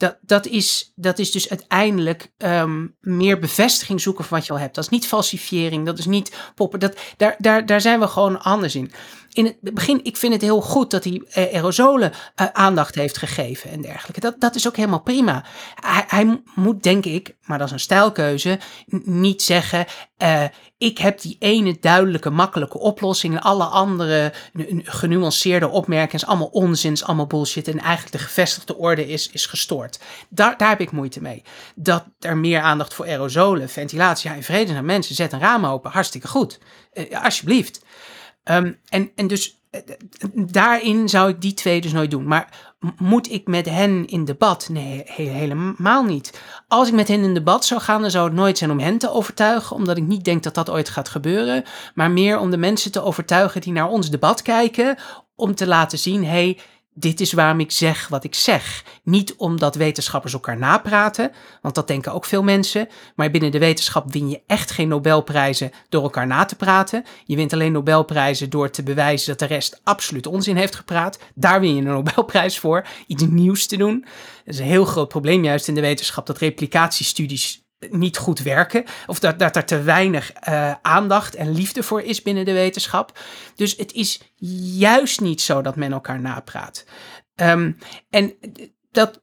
dat, dat, is, dat is dus uiteindelijk um, meer bevestiging zoeken van wat je al hebt. Dat is niet falsifiering, dat is niet poppen. Dat, daar, daar, daar zijn we gewoon anders in in het begin, ik vind het heel goed dat hij uh, aerosolen uh, aandacht heeft gegeven en dergelijke. Dat, dat is ook helemaal prima. Hij, hij moet, denk ik, maar dat is een stijlkeuze, niet zeggen: uh, ik heb die ene duidelijke, makkelijke oplossing en alle andere genuanceerde opmerkingen is allemaal onzin, allemaal bullshit en eigenlijk de gevestigde orde is, is gestoord. Daar, daar heb ik moeite mee. Dat er meer aandacht voor aerosolen, ventilatie, ja, in vrede naar mensen, zet een raam open, hartstikke goed. alsjeblieft. Um, en, en dus eh, daarin zou ik die twee dus nooit doen. Maar moet ik met hen in debat? Nee, helemaal niet. Als ik met hen in debat zou gaan, dan zou het nooit zijn om hen te overtuigen, omdat ik niet denk dat dat ooit gaat gebeuren. Maar meer om de mensen te overtuigen die naar ons debat kijken, om te laten zien: hey, dit is waarom ik zeg wat ik zeg. Niet omdat wetenschappers elkaar napraten, want dat denken ook veel mensen. Maar binnen de wetenschap win je echt geen Nobelprijzen door elkaar na te praten. Je wint alleen Nobelprijzen door te bewijzen dat de rest absoluut onzin heeft gepraat. Daar win je een Nobelprijs voor, iets nieuws te doen. Dat is een heel groot probleem juist in de wetenschap, dat replicatiestudies niet goed werken. Of dat, dat er te weinig uh, aandacht en liefde voor is binnen de wetenschap. Dus het is juist niet zo dat men elkaar napraat. Um, en dat,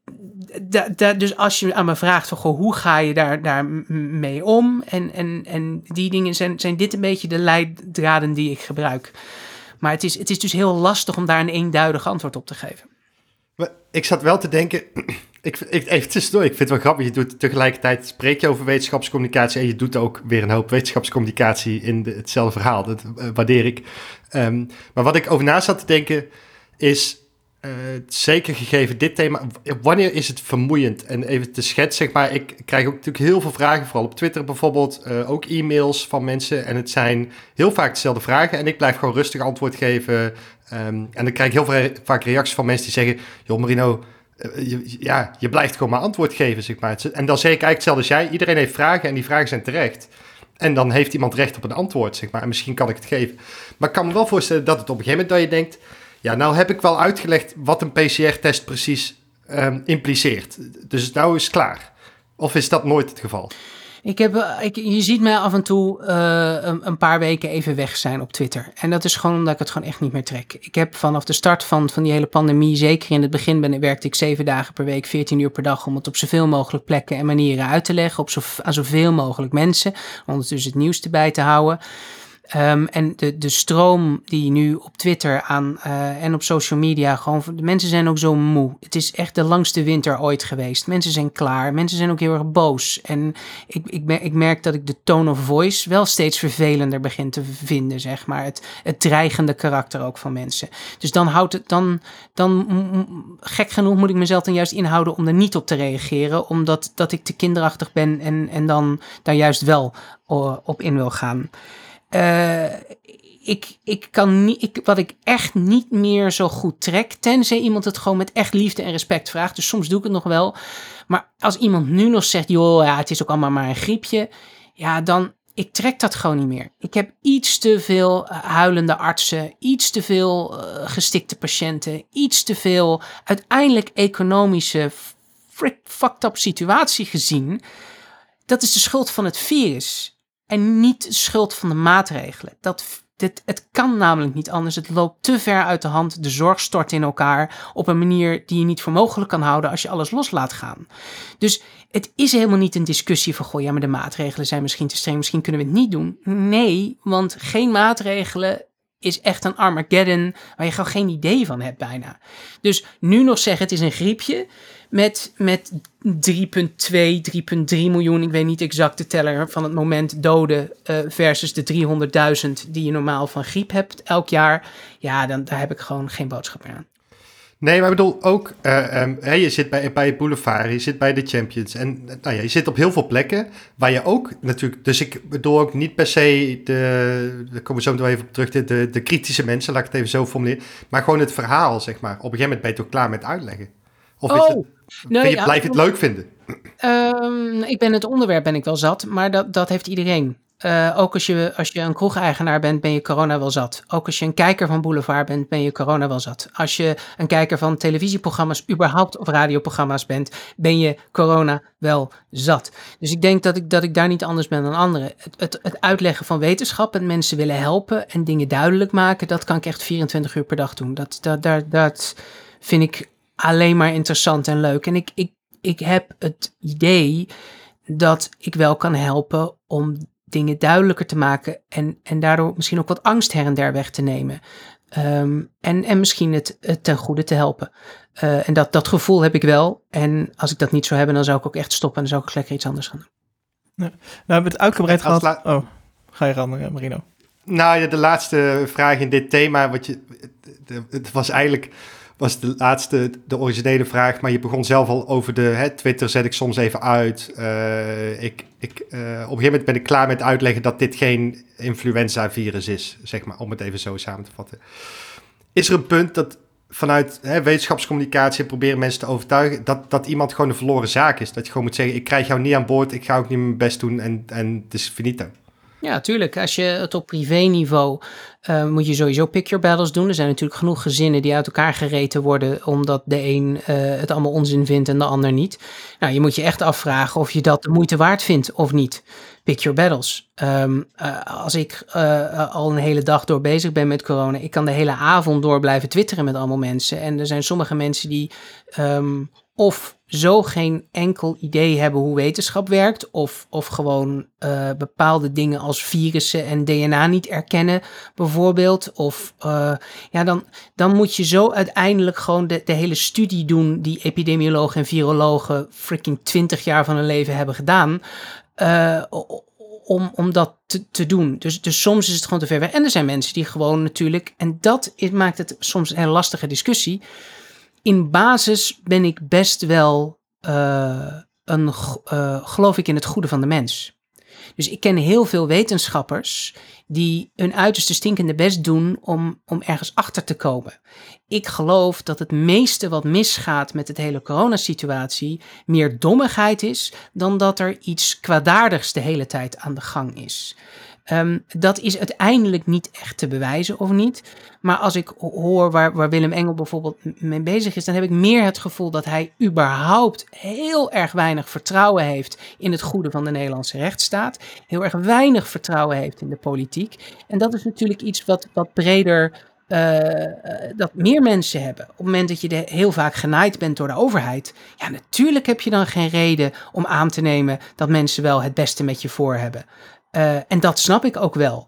dat, dat, dus als je aan me vraagt van goh, hoe ga je daar, daar mee om? En, en, en die dingen zijn, zijn dit een beetje de leiddraden die ik gebruik. Maar het is, het is dus heel lastig om daar een eenduidig antwoord op te geven. Ik zat wel te denken, ik, ik, even tussendoor, ik vind het wel grappig. Je doet tegelijkertijd, spreek je over wetenschapscommunicatie en je doet ook weer een hoop wetenschapscommunicatie in de, hetzelfde verhaal. Dat uh, waardeer ik. Um, maar wat ik over na zat te denken is, uh, zeker gegeven dit thema, wanneer is het vermoeiend? En even te schetsen, zeg maar, ik krijg ook natuurlijk heel veel vragen, vooral op Twitter bijvoorbeeld, uh, ook e-mails van mensen. En het zijn heel vaak dezelfde vragen en ik blijf gewoon rustig antwoord geven. Um, en dan krijg ik heel vaak reacties van mensen die zeggen, joh Marino, eh, je, ja, je blijft gewoon maar antwoord geven, zeg maar. En dan zeg ik eigenlijk hetzelfde als jij. Iedereen heeft vragen en die vragen zijn terecht. En dan heeft iemand recht op een antwoord, zeg maar. En misschien kan ik het geven. Maar ik kan me wel voorstellen dat het op een gegeven moment dat je denkt... Ja, nou heb ik wel uitgelegd wat een PCR-test precies um, impliceert. Dus nou is het klaar. Of is dat nooit het geval? Ik heb, eh, ik, je ziet mij af en toe uh, een, een, paar weken even weg zijn op Twitter. En dat is gewoon omdat ik het gewoon echt niet meer trek. Ik heb vanaf de start van, van die hele pandemie, zeker in het begin ben, werkte ik zeven dagen per week, 14 uur per dag, om het op zoveel mogelijk plekken en manieren uit te leggen, op zo, aan zoveel mogelijk mensen, om dus het nieuws erbij te houden. Um, en de, de stroom die nu op Twitter aan, uh, en op social media, gewoon, de mensen zijn ook zo moe. Het is echt de langste winter ooit geweest. Mensen zijn klaar. Mensen zijn ook heel erg boos. En ik, ik, ik merk dat ik de tone of voice wel steeds vervelender begin te vinden, zeg maar. Het, het dreigende karakter ook van mensen. Dus dan houdt het, dan, dan gek genoeg moet ik mezelf dan juist inhouden om er niet op te reageren, omdat dat ik te kinderachtig ben en, en dan daar juist wel op in wil gaan. Uh, ik, ik kan niet, ik, wat ik echt niet meer zo goed trek, tenzij iemand het gewoon met echt liefde en respect vraagt. Dus soms doe ik het nog wel. Maar als iemand nu nog zegt, joh, ja, het is ook allemaal maar een griepje. Ja, dan, ik trek dat gewoon niet meer. Ik heb iets te veel eh, huilende artsen, iets te veel uh, gestikte patiënten, iets te veel uiteindelijk economische fucked up situatie gezien. Dat is de schuld van het virus en niet schuld van de maatregelen. Dat, dit, het kan namelijk niet anders. Het loopt te ver uit de hand. De zorg stort in elkaar op een manier die je niet voor mogelijk kan houden als je alles los laat gaan. Dus het is helemaal niet een discussie van, goh, ja, maar de maatregelen zijn misschien te streng, misschien kunnen we het niet doen. Nee, want geen maatregelen is echt een Armageddon waar je gewoon geen idee van hebt bijna. Dus nu nog zeggen het is een griepje met, met 3,2, 3,3 miljoen, ik weet niet exact de teller van het moment doden uh, versus de 300.000 die je normaal van griep hebt elk jaar. Ja, dan, daar heb ik gewoon geen boodschap meer aan. Nee, maar ik bedoel ook, uh, um, je zit bij, bij het Boulevard, je zit bij de Champions. En nou ja, je zit op heel veel plekken waar je ook natuurlijk... Dus ik bedoel ook niet per se, de, daar komen we zo nog even op terug, de, de, de, kritische mensen, laat ik het even zo formuleren. Maar gewoon het verhaal, zeg maar. Op een gegeven moment ben je toch klaar met uitleggen? Of oh, is het, nee, je, blijf je het leuk vinden? Um, ik ben het onderwerp ben ik wel zat, maar dat, dat heeft iedereen. Uh, ook als je, als je een kroegeigenaar bent, ben je corona wel zat. Ook als je een kijker van Boulevard bent, ben je corona wel zat. Als je een kijker van televisieprogramma's, überhaupt of radioprogramma's bent, ben je corona wel zat. Dus ik denk dat ik, dat ik daar niet anders ben dan anderen. Het, het, het uitleggen van wetenschap en mensen willen helpen en dingen duidelijk maken, dat kan ik echt 24 uur per dag doen. Dat, dat, dat, dat vind ik alleen maar interessant en leuk. En ik, ik, ik heb het idee dat ik wel kan helpen om dingen duidelijker te maken en, en daardoor misschien ook wat angst her en der weg te nemen. Ehm, en, en misschien het, het, ten goede te helpen. Uh, en dat, dat gevoel heb ik wel. En als ik dat niet zou hebben, dan zou ik ook echt stoppen en dan zou ik lekker iets anders gaan doen. Nou, we hebben het uitgebreid gehad. Oh, ga je gaan, eh, Marino. Nou ja, de laatste vraag in dit thema, wat je, het was eigenlijk was de laatste, de originele vraag. Maar je begon zelf al over de hè, Twitter, zet ik soms even uit. Uh, ik, ik, uh, op een gegeven moment ben ik klaar met uitleggen dat dit geen influenza-virus is, zeg maar, om het even zo samen te vatten. Is er een punt dat vanuit hè, wetenschapscommunicatie proberen mensen te overtuigen dat, dat iemand gewoon een verloren zaak is? Dat je gewoon moet zeggen, ik krijg jou niet aan boord, ik ga ook niet mijn best doen en, en het is finito. Ja, tuurlijk. Als je het op privé-niveau uh, moet je sowieso pick your battles doen. Er zijn natuurlijk genoeg gezinnen die uit elkaar gereten worden omdat de een uh, het allemaal onzin vindt en de ander niet. Nou, je moet je echt afvragen of je dat de moeite waard vindt of niet. Pick your battles. Um, uh, als ik al een hele dag door bezig ben met corona, ik kan de hele avond door blijven twitteren met allemaal mensen. En er zijn sommige mensen die um, of zo geen enkel idee hebben hoe wetenschap werkt, of, of gewoon uh, bepaalde dingen als virussen en DNA niet erkennen, bijvoorbeeld. Of uh, ja, dan, dan moet je zo uiteindelijk gewoon de, de hele studie doen die epidemiologen en virologen freaking 20 jaar van hun leven hebben gedaan. Uh, om, om dat te, te doen. Dus, dus soms is het gewoon te ver weg. En er zijn mensen die gewoon natuurlijk, en dat maakt het soms een lastige discussie in basis ben ik best wel uh, een, uh, geloof ik in het goede van de mens. Dus ik ken heel veel wetenschappers die hun uiterste stinkende best doen om, om ergens achter te komen. Ik geloof dat het meeste wat misgaat met het hele coronasituatie meer dommigheid is dan dat er iets kwaadaardigs de hele tijd aan de gang is. Um, dat is uiteindelijk niet echt te bewijzen of niet. Maar als ik hoor waar, waar Willem Engel bijvoorbeeld mee bezig is, dan heb ik meer het gevoel dat hij überhaupt heel erg weinig vertrouwen heeft in het goede van de Nederlandse rechtsstaat. Heel erg weinig vertrouwen heeft in de politiek. En dat is natuurlijk iets wat, wat breder uh, dat meer mensen hebben. Op het moment dat je heel vaak genaaid bent door de overheid, ja, natuurlijk heb je dan geen reden om aan te nemen dat mensen wel het beste met je voor hebben. Uh, en dat snap ik ook wel.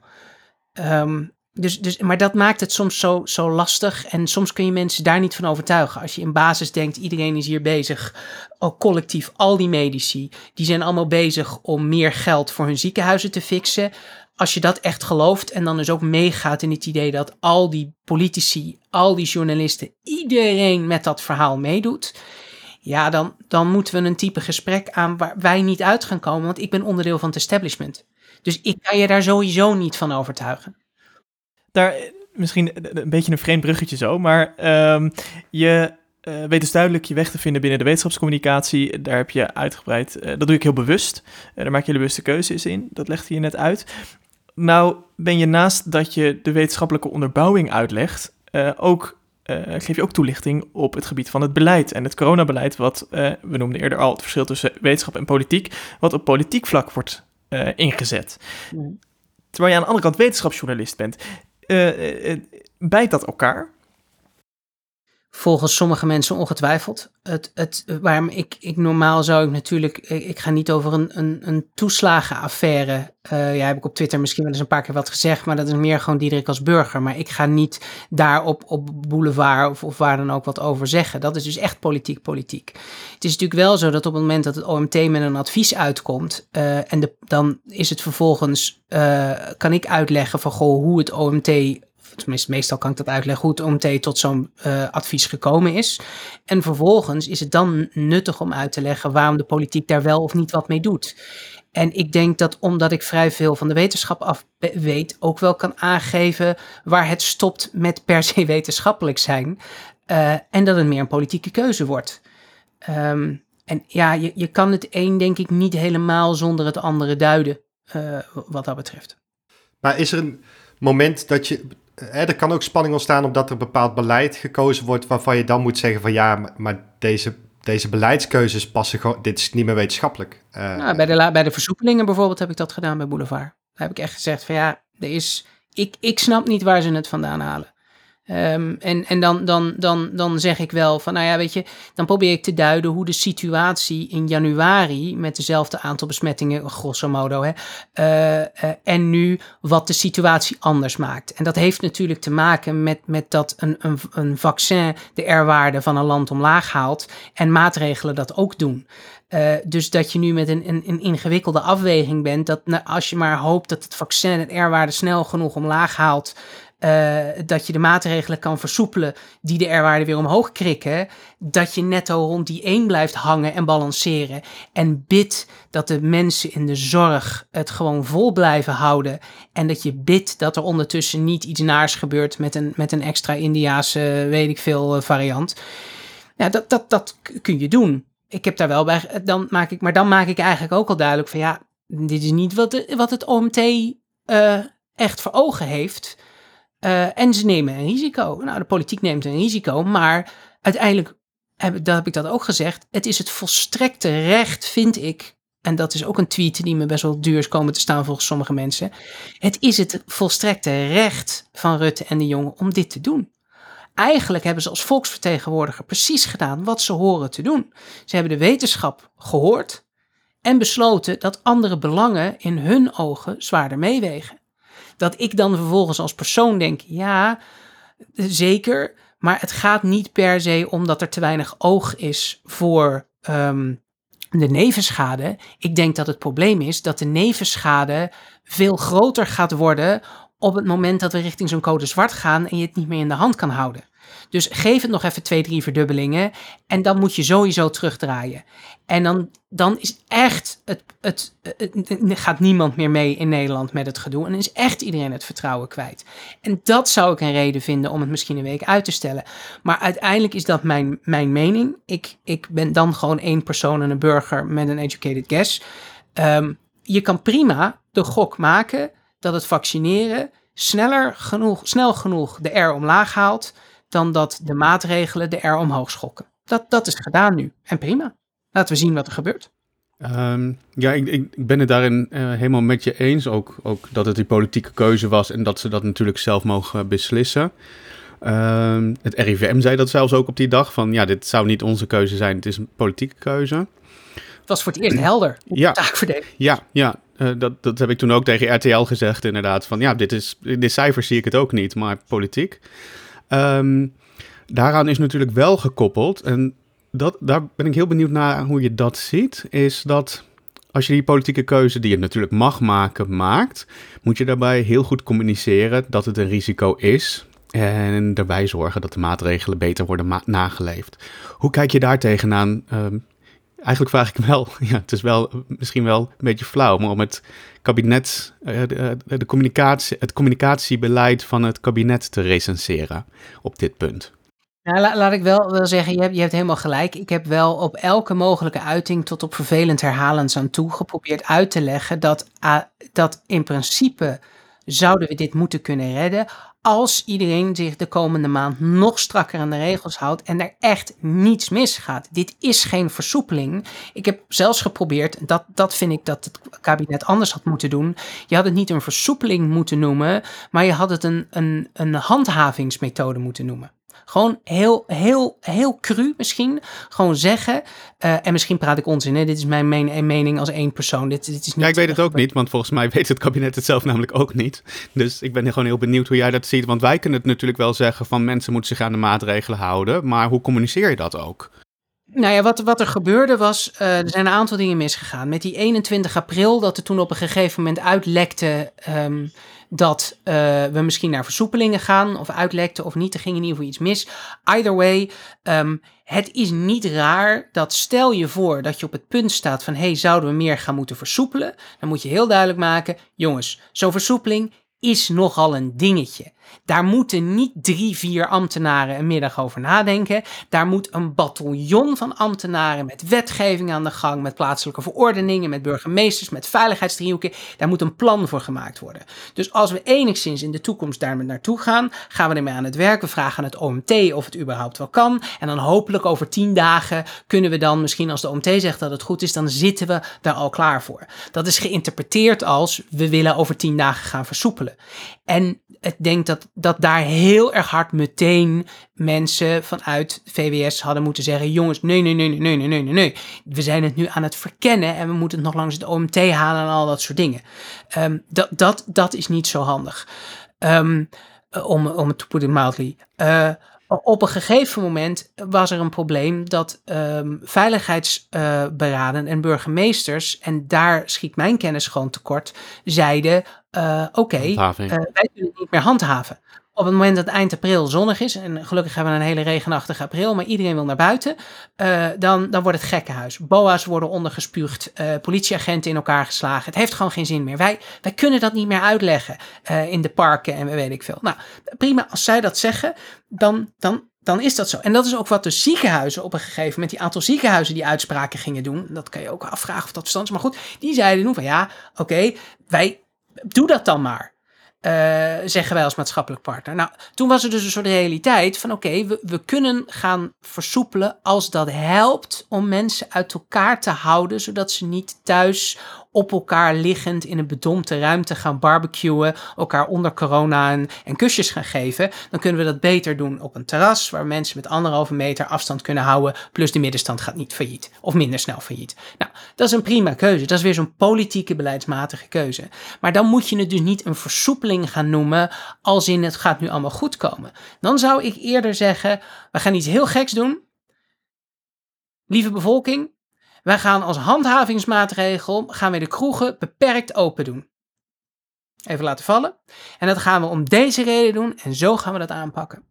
Um, dus, dus, maar dat maakt het soms zo, zo lastig. En soms kun je mensen daar niet van overtuigen. Als je in basis denkt, iedereen is hier bezig, ook collectief, al die medici, die zijn allemaal bezig om meer geld voor hun ziekenhuizen te fixen. Als je dat echt gelooft en dan dus ook meegaat in het idee dat al die politici, al die journalisten, iedereen met dat verhaal meedoet. Ja, dan, dan moeten we een type gesprek aan waar wij niet uit gaan komen, want ik ben onderdeel van het establishment. Dus ik kan je daar sowieso niet van overtuigen. Daar misschien een beetje een vreemd bruggetje zo, maar um, je uh, weet dus duidelijk je weg te vinden binnen de wetenschapscommunicatie. Daar heb je uitgebreid, uh, dat doe ik heel bewust. Daar maak je bewuste keuzes in. Dat legde je net uit. Nou ben je naast dat je de wetenschappelijke onderbouwing uitlegt, ook geef je ook toelichting op het gebied van het beleid en het coronabeleid, wat we noemden eerder al het verschil tussen wetenschap en politiek, wat op politiek vlak wordt uh, ingezet. Mm. Terwijl je aan de andere kant wetenschapsjournalist bent. Uh, bijt dat elkaar? Volgens sommige mensen ongetwijfeld. Het, het, waarom ik, ik normaal zou ik natuurlijk, ik, ga niet over een, een, een toeslagenaffaire. Uh, ja, heb ik op Twitter misschien wel eens een paar keer wat gezegd, maar dat is meer gewoon Diederik als burger. Maar ik ga niet daar op, boulevard of, waar dan ook wat over zeggen. Dat is dus echt politiek politiek. Het is natuurlijk wel zo dat op het moment dat het OMT met een advies uitkomt uh, en dan is het vervolgens, uh, kan ik uitleggen van goh, hoe het OMT tenminste meestal kan ik dat uitleggen, hoe het OMT tot zo'n uh, advies gekomen is. En vervolgens is het dan nuttig om uit te leggen waarom de politiek daar wel of niet wat mee doet. En ik denk dat omdat ik vrij veel van de wetenschap af weet, ook wel kan aangeven waar het stopt met per se wetenschappelijk zijn. Uh, en dat het meer een politieke keuze wordt. Um, en ja, je, je kan het een denk ik niet helemaal zonder het andere duiden, uh, wat dat betreft. Maar is er een moment dat je er kan ook spanning ontstaan omdat er bepaald beleid gekozen wordt waarvan je dan moet zeggen van ja, maar deze, deze beleidskeuzes passen gewoon, dit is niet meer wetenschappelijk. Uh, nou, bij, de, bij de versoepelingen bijvoorbeeld heb ik dat gedaan bij Boulevard. Daar heb ik echt gezegd van ja, er is, ik, ik snap niet waar ze het vandaan halen. Um, en en dan, dan, dan, dan zeg ik wel van, nou ja, weet je, dan probeer ik te duiden hoe de situatie in januari met dezelfde aantal besmettingen, grosso modo, hè, uh, uh, en nu wat de situatie anders maakt. En dat heeft natuurlijk te maken met, met dat een, een, een vaccin de R-waarde van een land omlaag haalt en maatregelen dat ook doen. Uh, dus dat je nu met een, een, een, ingewikkelde afweging bent, dat nou, als je maar hoopt dat het vaccin het R-waarde snel genoeg omlaag haalt, uh, dat je de maatregelen kan versoepelen die de R-waarde weer omhoog krikken, dat je netto rond die 1 blijft hangen en balanceren. En bid dat de mensen in de zorg het gewoon vol blijven houden. En dat je bidt dat er ondertussen niet iets naars gebeurt met een, met een extra Indiaanse, weet ik veel, uh, variant. Ja, dat, dat, dat kun je doen. Ik heb daar wel bij, dan maak ik, maar dan maak ik eigenlijk ook al duidelijk van ja, dit is niet wat, de, wat het OMT echt voor ogen heeft. Uh, en ze nemen een risico. Nou, de politiek neemt een risico, maar uiteindelijk heb, dat heb ik dat ook gezegd. Het is het volstrekte recht, vind ik. En dat is ook een tweet die me best wel duur is komen te staan volgens sommige mensen. Het is het volstrekte recht van Rutte en de jongen om dit te doen. Eigenlijk hebben ze als volksvertegenwoordiger precies gedaan wat ze horen te doen. Ze hebben de wetenschap gehoord en besloten dat andere belangen in hun ogen zwaarder meewegen. Dat ik dan vervolgens als persoon denk, ja, zeker. Maar het gaat niet per se omdat er te weinig oog is voor um, de nevenschade. Ik denk dat het probleem is dat de nevenschade veel groter gaat worden op het moment dat we richting zo'n code zwart gaan en je het niet meer in de hand kan houden. Dus geef het nog even twee, drie verdubbelingen. En dan moet je sowieso terugdraaien. En dan, dan is echt het, het, het, gaat niemand meer mee in Nederland met het gedoe. En is echt iedereen het vertrouwen kwijt. En dat zou ik een reden vinden om het misschien een week uit te stellen. Maar uiteindelijk is dat mijn, mijn mening. Ik, ik ben dan gewoon één persoon en een burger met een educated guess. Um, je kan prima de gok maken dat het vaccineren sneller genoeg, snel genoeg de R omlaag haalt dan dat de maatregelen de R omhoog schokken. Dat, dat is gedaan nu. En prima. Laten we zien wat er gebeurt. Um, ja, ik, ik, ben het daarin uh, helemaal met je eens. Ook, ook dat het die politieke keuze was en dat ze dat natuurlijk zelf mogen beslissen. Um, het RIVM zei dat zelfs ook op die dag: van ja, dit zou niet onze keuze zijn, het is een politieke keuze. Het was voor het eerst helder. Ja, ja, ja. Uh, dat, dat heb ik toen ook tegen RTL gezegd, inderdaad. Van ja, dit is, in de cijfers zie ik het ook niet, maar politiek. Um, daaraan is natuurlijk wel gekoppeld, en dat, daar ben ik heel benieuwd naar hoe je dat ziet, is dat als je die politieke keuze, die je natuurlijk mag maken, maakt, moet je daarbij heel goed communiceren dat het een risico is. En daarbij zorgen dat de maatregelen beter worden nageleefd. Hoe kijk je daar tegenaan? Um, eigenlijk vraag ik wel, ja, het is wel misschien wel een beetje flauw, maar om het kabinet, uh, de, de communicatie, het communicatiebeleid van het kabinet te recenseren op dit punt. Laat ik wel, wel zeggen, je hebt, je hebt helemaal gelijk. Ik heb wel op elke mogelijke uiting tot op vervelend herhalends aan toe geprobeerd uit te leggen dat, uh, dat in principe zouden we dit moeten kunnen redden als iedereen zich de komende maand nog strakker aan de regels houdt en er echt niets misgaat. Dit is geen versoepeling. Ik heb zelfs geprobeerd, dat, dat vind ik dat het kabinet anders had moeten doen. Je had het niet een versoepeling moeten noemen, maar je had het een, een, een handhavingsmethode moeten noemen. Gewoon heel, heel, heel cru misschien. Gewoon zeggen. eh, en misschien praat ik onzin. Hè? Dit is mijn men- mening als één persoon. Dit, dit is niet Ja, ik weet het ook niet, want volgens mij weet het kabinet het zelf namelijk ook niet. Dus ik ben gewoon heel benieuwd hoe jij dat ziet. Want wij kunnen het natuurlijk wel zeggen van mensen moeten zich aan de maatregelen houden. Maar hoe communiceer je dat ook? Nou ja, wat, wat er gebeurde was, eh, er zijn een aantal dingen misgegaan. Met die 21 april, dat er toen op een gegeven moment uitlekte ehm, dat eh, we misschien naar versoepelingen gaan, of uitlekte of niet, er ging in ieder geval iets mis. Either way, ehm, het is niet raar dat stel je voor dat je op het punt staat van, hey, zouden we meer gaan moeten versoepelen? Dan moet je heel duidelijk maken, jongens, zo'n versoepeling is nogal een dingetje. Daar moeten niet drie, vier ambtenaren een middag over nadenken. Daar moet een bataljon van ambtenaren met wetgeving aan de gang, met plaatselijke verordeningen, met burgemeesters, met veiligheidsdriehoeken. Daar moet een plan voor gemaakt worden. Dus als we enigszins in de toekomst daarmee naartoe gaan, gaan we ermee aan het werk. We vragen aan het OMT of het überhaupt wel kan. En dan hopelijk over tien dagen kunnen we dan, misschien als de OMT zegt dat het goed is, dan zitten we daar al klaar voor. Dat is geïnterpreteerd als we willen over tien dagen gaan versoepelen. En ik denk dat, dat daar heel erg hard meteen mensen vanuit VWS hadden moeten zeggen: jongens, nee, nee, nee, nee, nee, nee, nee, nee. We zijn het nu aan het verkennen en we moeten het nog langs het OMT halen en al dat soort dingen. Ehm, dat, dat, dat is niet zo handig. Ehm, om, om het to put it mildly. Eh, op een gegeven moment was er een probleem dat ehm, veiligheidsberaden en burgemeesters, en daar schiet mijn kennis gewoon tekort, zeiden: eh, Oké, eh, wij kunnen het niet meer handhaven. Op het moment dat eind april zonnig is, en gelukkig hebben we een hele regenachtige april, maar iedereen wil naar buiten, eh, dan, dan wordt het gekkenhuis. Boa's worden ondergespuugd, politieagenten in elkaar geslagen. Het heeft gewoon geen zin meer. Wij, wij kunnen dat niet meer uitleggen eh, in de parken en weet ik veel. Nou, prima, als zij dat zeggen, dan, dan, dan is dat zo. En dat is ook wat de ziekenhuizen op een gegeven moment, die aantal ziekenhuizen die uitspraken gingen doen, dat kan je ook afvragen of dat verstand is, maar goed, die zeiden toen van ja, oké, wij, doe dat dan maar. Eh, zeggen wij als maatschappelijk partner. Nou, toen was er dus een soort realiteit van oké, we, we kunnen gaan versoepelen als dat helpt om mensen uit elkaar te houden, zodat ze niet thuis op elkaar liggend in een bedompte ruimte gaan barbecuen, elkaar onder corona en, en kusjes gaan geven. Dan kunnen we dat beter doen op een terras waar mensen met anderhalve meter afstand kunnen houden, plus de middenstand gaat niet failliet of minder snel failliet. Nou, dat is een prima keuze. Dat is weer zo'n politieke beleidsmatige keuze. Maar dan moet je het dus niet een versoepeling gaan noemen als in het gaat nu allemaal goed komen. Dan zou ik eerder zeggen, we gaan iets heel geks doen. Lieve bevolking, wij gaan als handhavingsmaatregel gaan we de kroegen beperkt open doen. Even laten vallen. En dat gaan we om deze reden doen en zo gaan we dat aanpakken.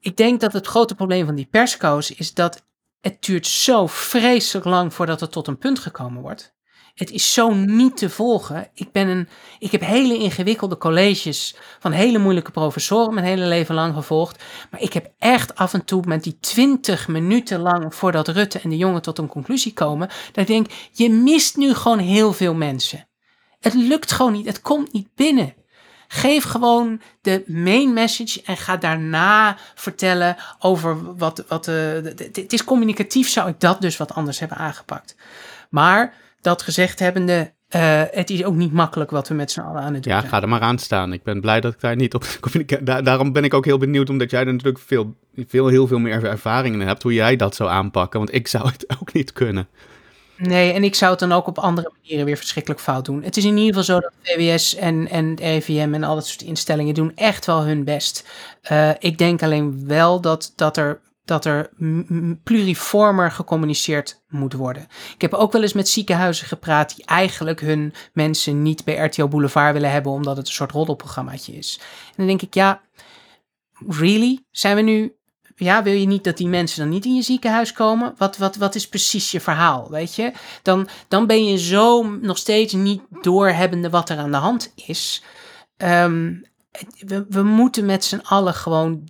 Ik denk dat het grote probleem van die persco's is dat het duurt zo vreselijk lang voordat het tot een punt gekomen wordt. Het is zo niet te volgen. Ik, ben een, ik heb hele ingewikkelde colleges van hele moeilijke professoren mijn hele leven lang gevolgd. Maar ik heb echt af en toe met die twintig minuten lang voordat Rutte en de jongen tot een conclusie komen. Dat ik denk, je mist nu gewoon heel veel mensen. Het lukt gewoon niet. Het komt niet binnen. Geef gewoon de main message en ga daarna vertellen over wat. wat uh, het is communicatief, zou ik dat dus wat anders hebben aangepakt. Maar dat gezegd hebbende, uh, het is ook niet makkelijk wat we met z'n allen aan het doen ja, zijn. ga er maar aan staan. Ik ben blij dat ik daar niet op Daar, daarom ben ik ook heel benieuwd, omdat jij er natuurlijk veel, veel, heel veel meer ervaring in hebt, hoe jij dat zou aanpakken. Want ik zou het ook niet kunnen. Nee, en ik zou het dan ook op andere manieren weer verschrikkelijk fout doen. Het is in ieder geval zo dat VWS en, en RIVM en al dat soort instellingen doen echt wel hun best. Uh, ik denk alleen wel dat, dat er dat er pluriformer gecommuniceerd moet worden. Ik heb ook wel eens met ziekenhuizen gepraat die eigenlijk hun mensen niet bij RTO Boulevard willen hebben omdat het een soort roddelprogrammaatje is. En dan denk ik, ja, really? Zijn we nu ja, wil je niet dat die mensen dan niet in je ziekenhuis komen? Wat, wat, wat is precies je verhaal, weet je? Dan, dan ben je zo nog steeds niet doorhebbende wat er aan de hand is. Um, we, we moeten met z'n allen gewoon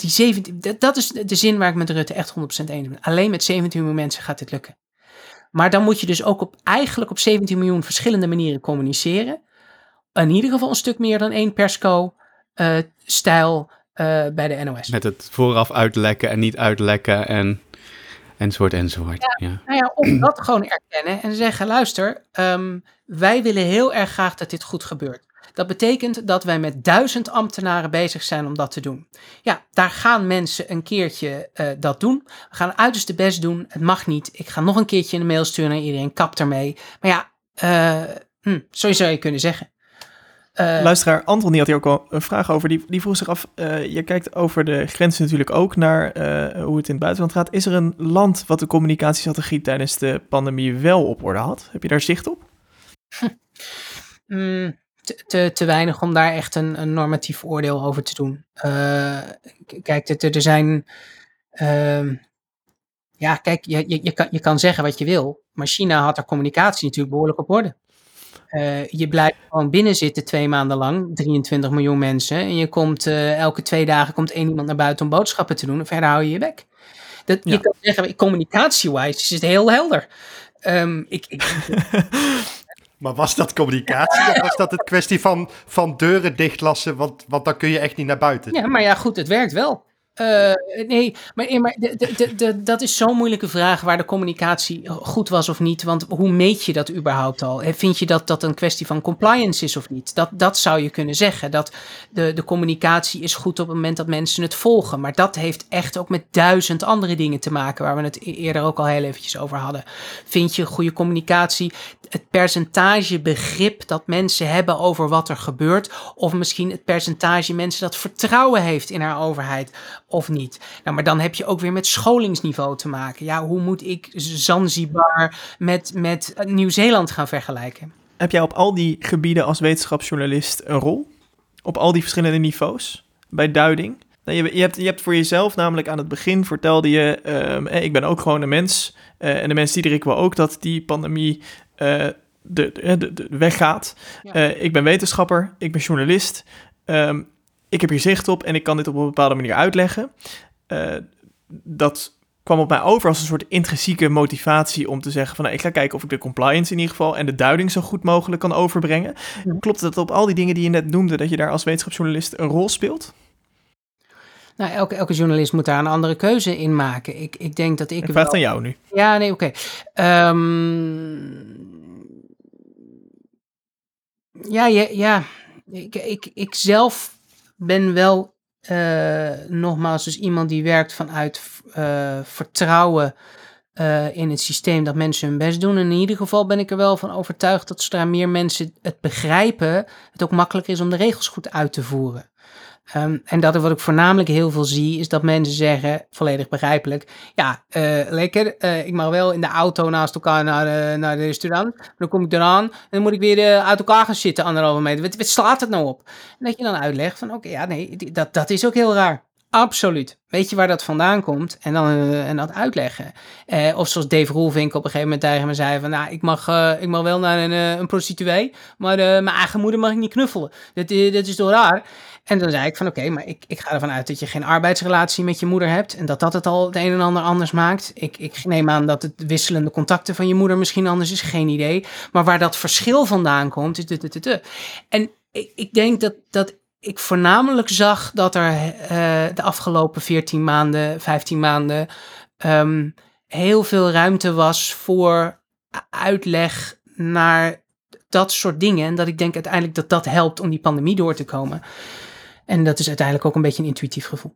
die 17, dat is de zin waar ik met Rutte echt 100% eens ben. Alleen met 17 miljoen mensen gaat dit lukken. Maar dan moet je dus ook op, eigenlijk op 17 miljoen verschillende manieren communiceren. In ieder geval een stuk meer dan één persco-stijl uh, bij de NOS. Met het vooraf uitlekken en niet uitlekken en enzovoort enzovoort. Ja, ja. Nou ja, of dat gewoon erkennen en zeggen, luister, um, wij willen heel erg graag dat dit goed gebeurt. Dat betekent dat wij met duizend ambtenaren bezig zijn om dat te doen. Ja, daar gaan mensen een keertje uh, dat doen. We gaan uiterste best doen. Het mag niet. Ik ga nog een keertje de mail sturen naar iedereen. Kap ermee. Maar ja, uh, hm, zo zou je kunnen zeggen. Uh, Luisteraar Anton die had hier ook al een vraag over. Die, die vroeg zich af, uh, je kijkt over de grenzen natuurlijk ook naar uh, hoe het in het buitenland gaat. Is er een land wat de communicatiestrategie tijdens de pandemie wel op orde had? Heb je daar zicht op? Hm. Mm, te, te, weinig om daar echt een, een normatief oordeel over te doen. kijk, er, er zijn... Ehm, ja, kijk, je, je, je, kan, je kan zeggen wat je wil, maar China had er communicatie natuurlijk behoorlijk op orde. Uh, je blijft gewoon binnen zitten twee maanden lang, 23 miljoen mensen. En je komt uh, elke twee dagen komt één iemand naar buiten om boodschappen te doen. En verder hou je je bek. Dat, ja. Je kan zeggen, communicatie-wise is het heel helder. Um, ik, ik, maar was dat communicatie of was dat het kwestie van, van deuren dichtlassen? Want, want dan kun je echt niet naar buiten. Ja, maar ja, goed, het werkt wel. Uh, nee, maar, maar de, de, de, dat is zo'n moeilijke vraag waar de communicatie goed was of niet. Want hoe meet je dat überhaupt al? Vind je dat dat een kwestie van compliance is of niet? Dat, dat zou je kunnen zeggen. Dat de, de communicatie is goed op het moment dat mensen het volgen. Maar dat heeft echt ook met duizend andere dingen te maken. Waar we het e-, eerder ook al heel eventjes over hadden. Vind je goede communicatie? Het percentage begrip dat mensen hebben over wat er gebeurt. Of misschien het percentage mensen dat vertrouwen heeft in haar overheid of niet. Nou, maar dan heb je ook weer met scholingsniveau te maken. Ja, hoe moet ik Zanzibar met, met Nieuw-Zeeland gaan vergelijken? Heb jij op al die gebieden als wetenschapsjournalist een rol? Op al die verschillende niveaus? Bij duiding? Nou, je, je, hebt, je hebt voor jezelf namelijk aan het begin vertelde je... Um, ik ben ook gewoon een mens. Uh, en de mensen die ik wil ook dat die pandemie... Uh, de, de, de, de, weggaat. Ja. Uh, ik ben wetenschapper, ik ben journalist. Um, ik heb hier zicht op en ik kan dit op een bepaalde manier uitleggen. Uh, dat kwam op mij over als een soort intrinsieke motivatie om te zeggen van nou, ik ga kijken of ik de compliance in ieder geval en de duiding zo goed mogelijk kan overbrengen. Ja. Klopt dat op al die dingen die je net noemde, dat je daar als wetenschapsjournalist een rol speelt? Nou, elke, elke journalist moet daar een andere keuze in maken. Ik, ik denk dat ik. Ik vraag wel... aan jou nu. Ja, nee, oké. Okay. Um... Ja, ja, ja. Ik, ik, ik zelf ben wel uh, nogmaals dus iemand die werkt vanuit uh, vertrouwen uh, in het systeem dat mensen hun best doen. En in ieder geval ben ik er wel van overtuigd dat zodra meer mensen het begrijpen, het ook makkelijker is om de regels goed uit te voeren. Um, en dat wat ik voornamelijk heel veel zie, is dat mensen zeggen, volledig begrijpelijk, ja, uh, lekker, uh, ik mag wel in de auto naast elkaar naar de, naar de restaurant, dan kom ik eraan en dan moet ik weer uh, uit elkaar gaan zitten, anderhalve meter. Wat, wat slaat het nou op? En dat je dan uitlegt van, oké, ja, nee, dat, dat is ook heel raar. Absoluut. Weet je waar dat vandaan komt? En dan en dat uitleggen. Of zoals Dave Roelvink op een gegeven moment tegen me zei van... Nou, ik mag, ik mag wel naar een, een prostituee, maar mijn eigen moeder mag ik niet knuffelen. Dat, dat is toch raar? En dan zei ik van oké, maar ik, ik ga ervan uit dat je geen arbeidsrelatie met je moeder hebt. En dat dat het al het een en ander anders maakt. Ik, ik neem aan dat het wisselende contacten van je moeder misschien anders is. Geen idee. Maar waar dat verschil vandaan komt, is... En ik, ik denk dat, dat ik voornamelijk zag dat er uh, de afgelopen 14 maanden, 15 maanden um, heel veel ruimte was voor uitleg naar dat soort dingen. En dat ik denk uiteindelijk dat dat helpt om die pandemie door te komen. En dat is uiteindelijk ook een beetje een intuïtief gevoel.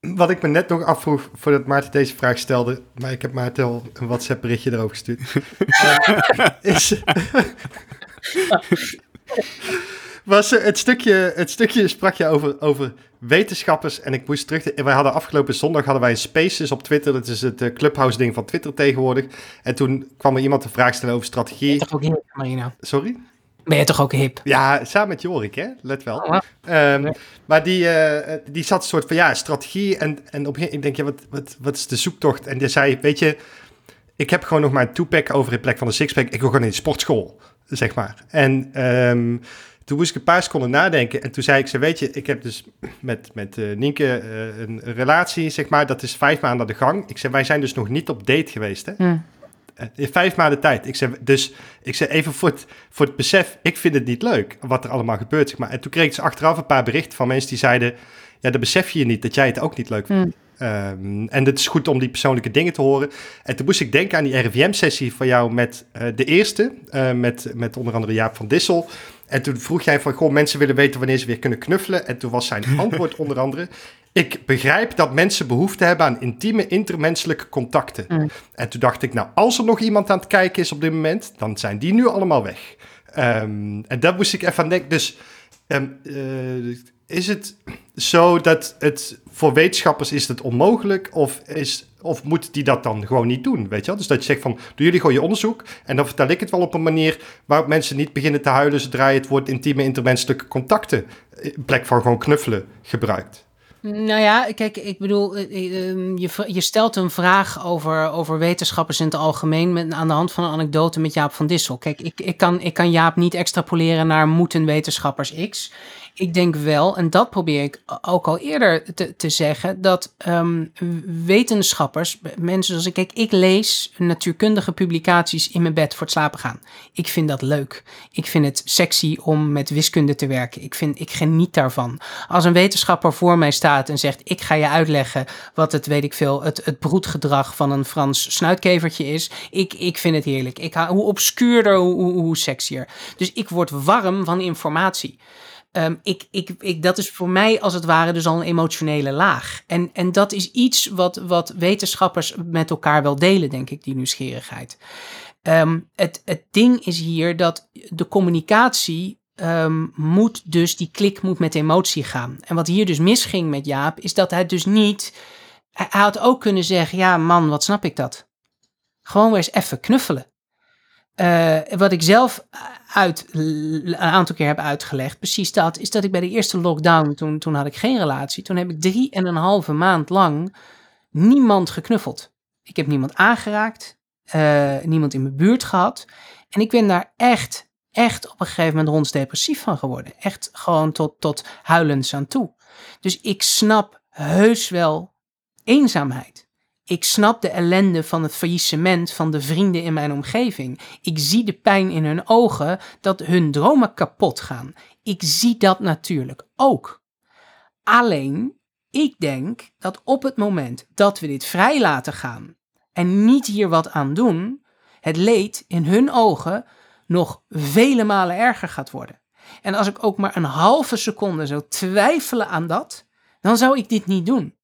Wat ik me net nog afvroeg voordat Maarten deze vraag stelde, maar ik heb Maarten al een WhatsApp berichtje erover gestuurd. is, was het stukje, het stukje sprak je over, over wetenschappers en ik moest terug. Wij hadden afgelopen zondag hadden wij een Spaces op Twitter. Dat is het clubhouse ding van Twitter tegenwoordig. En toen kwam er iemand een vraag stellen over strategie. Sorry? Ben je toch ook hip? Ja, samen met Jorik, hè? Let wel. Oh, um, nee. Maar die, uh, die zat een soort van ja, strategie. En, en op een ik denk, ja, wat, wat, wat is de zoektocht? En die zei, weet je, ik heb gewoon nog maar een two-pack over in plek van een six-pack. Ik wil gewoon in de sportschool, zeg maar. En um, toen moest ik een paar seconden nadenken. En toen zei ik ze, weet je, ik heb dus met, met uh, Nienke uh, een relatie, zeg maar. Dat is vijf maanden aan de gang. Ik zei, wij zijn dus nog niet op date geweest, hè. Mm. In vijf maanden tijd. Ik zei, dus ik zei even voor het, voor het besef, ik vind het niet leuk wat er allemaal gebeurt. Zeg maar. En toen kreeg ik dus achteraf een paar berichten van mensen die zeiden, ja, dan besef je niet dat jij het ook niet leuk vindt. Mm. Um, en het is goed om die persoonlijke dingen te horen. En toen moest ik denken aan die RIVM-sessie van jou met uh, de eerste, uh, met, met onder andere Jaap van Dissel. En toen vroeg jij van, goh, mensen willen weten wanneer ze weer kunnen knuffelen. En toen was zijn antwoord onder andere, ik begrijp dat mensen behoefte hebben aan intieme intermenselijke contacten. Mm. En toen dacht ik, nou, als er nog iemand aan het kijken is op dit moment, dan zijn die nu allemaal weg. Ehm, en dat moest ik even aan denken. Dus ehm, eh, is het zo dat het voor wetenschappers is het onmogelijk? Of, is, of moet die dat dan gewoon niet doen? Weet je wel? Dus dat je zegt van, doe jullie gewoon je onderzoek. En dan vertel ik het wel op een manier waarop mensen niet beginnen te huilen zodra je het woord intieme intermenselijke contacten in plek van gewoon knuffelen gebruikt. Nou ja, kijk, ik bedoel, eh, eh, ehm, je, je stelt een vraag over, over wetenschappers in het algemeen met, aan de hand van een anekdote met Jaap van Dissel. Kijk, ik, ik, kan, ik kan Jaap niet extrapoleren naar moeten wetenschappers X. Ik denk wel, en dat probeer ik ook al eerder te, zeggen, dat ehm, wetenschappers, mensen zoals ik, kijk, ik lees natuurkundige publicaties in mijn bed voor het slapen gaan. Ik vind dat leuk. Ik vind het sexy om met wiskunde te werken. Ik, vind, ik geniet daarvan. Als een wetenschapper voor mij staat en zegt: Ik ga je uitleggen wat het, weet ik veel, het, het broedgedrag van een Frans snuitkevertje is. Ik, ik vind het heerlijk. Ik, hoe obscuurder, hoe, hoe, hoe sexier. Dus ik word warm van informatie. Ehm, ik, ik, ik, dat is voor mij als het ware dus al een emotionele laag. En, en dat is iets wat, wat wetenschappers met elkaar wel delen, denk ik, die nieuwsgierigheid. Ehm, het, het ding is hier dat de communicatie ehm, moet dus, die klik moet met emotie gaan. En wat hier dus misging met Jaap, is dat hij dus niet, hij had ook kunnen zeggen, ja man, wat snap ik dat? Gewoon weer eens even knuffelen. Eh, wat ik zelf uit, een aantal keer heb uitgelegd, precies dat, is dat ik bij de eerste lockdown, toen, toen had ik geen relatie, toen heb ik drie en een halve maand lang niemand geknuffeld. Ik heb niemand aangeraakt, eh, niemand in mijn buurt gehad. En ik ben daar echt, echt op een gegeven moment rondsdepressief van geworden. Echt gewoon tot, tot huilens aan toe. Dus ik snap heus wel eenzaamheid. Ik snap de ellende van het faillissement van de vrienden in mijn omgeving. Ik zie de pijn in hun ogen dat hun dromen kapot gaan. Ik zie dat natuurlijk ook. Alleen, ik denk dat op het moment dat we dit vrij laten gaan en niet hier wat aan doen, het leed in hun ogen nog vele malen erger gaat worden. En als ik ook maar een halve seconde zou twijfelen aan dat, dan zou ik dit niet doen.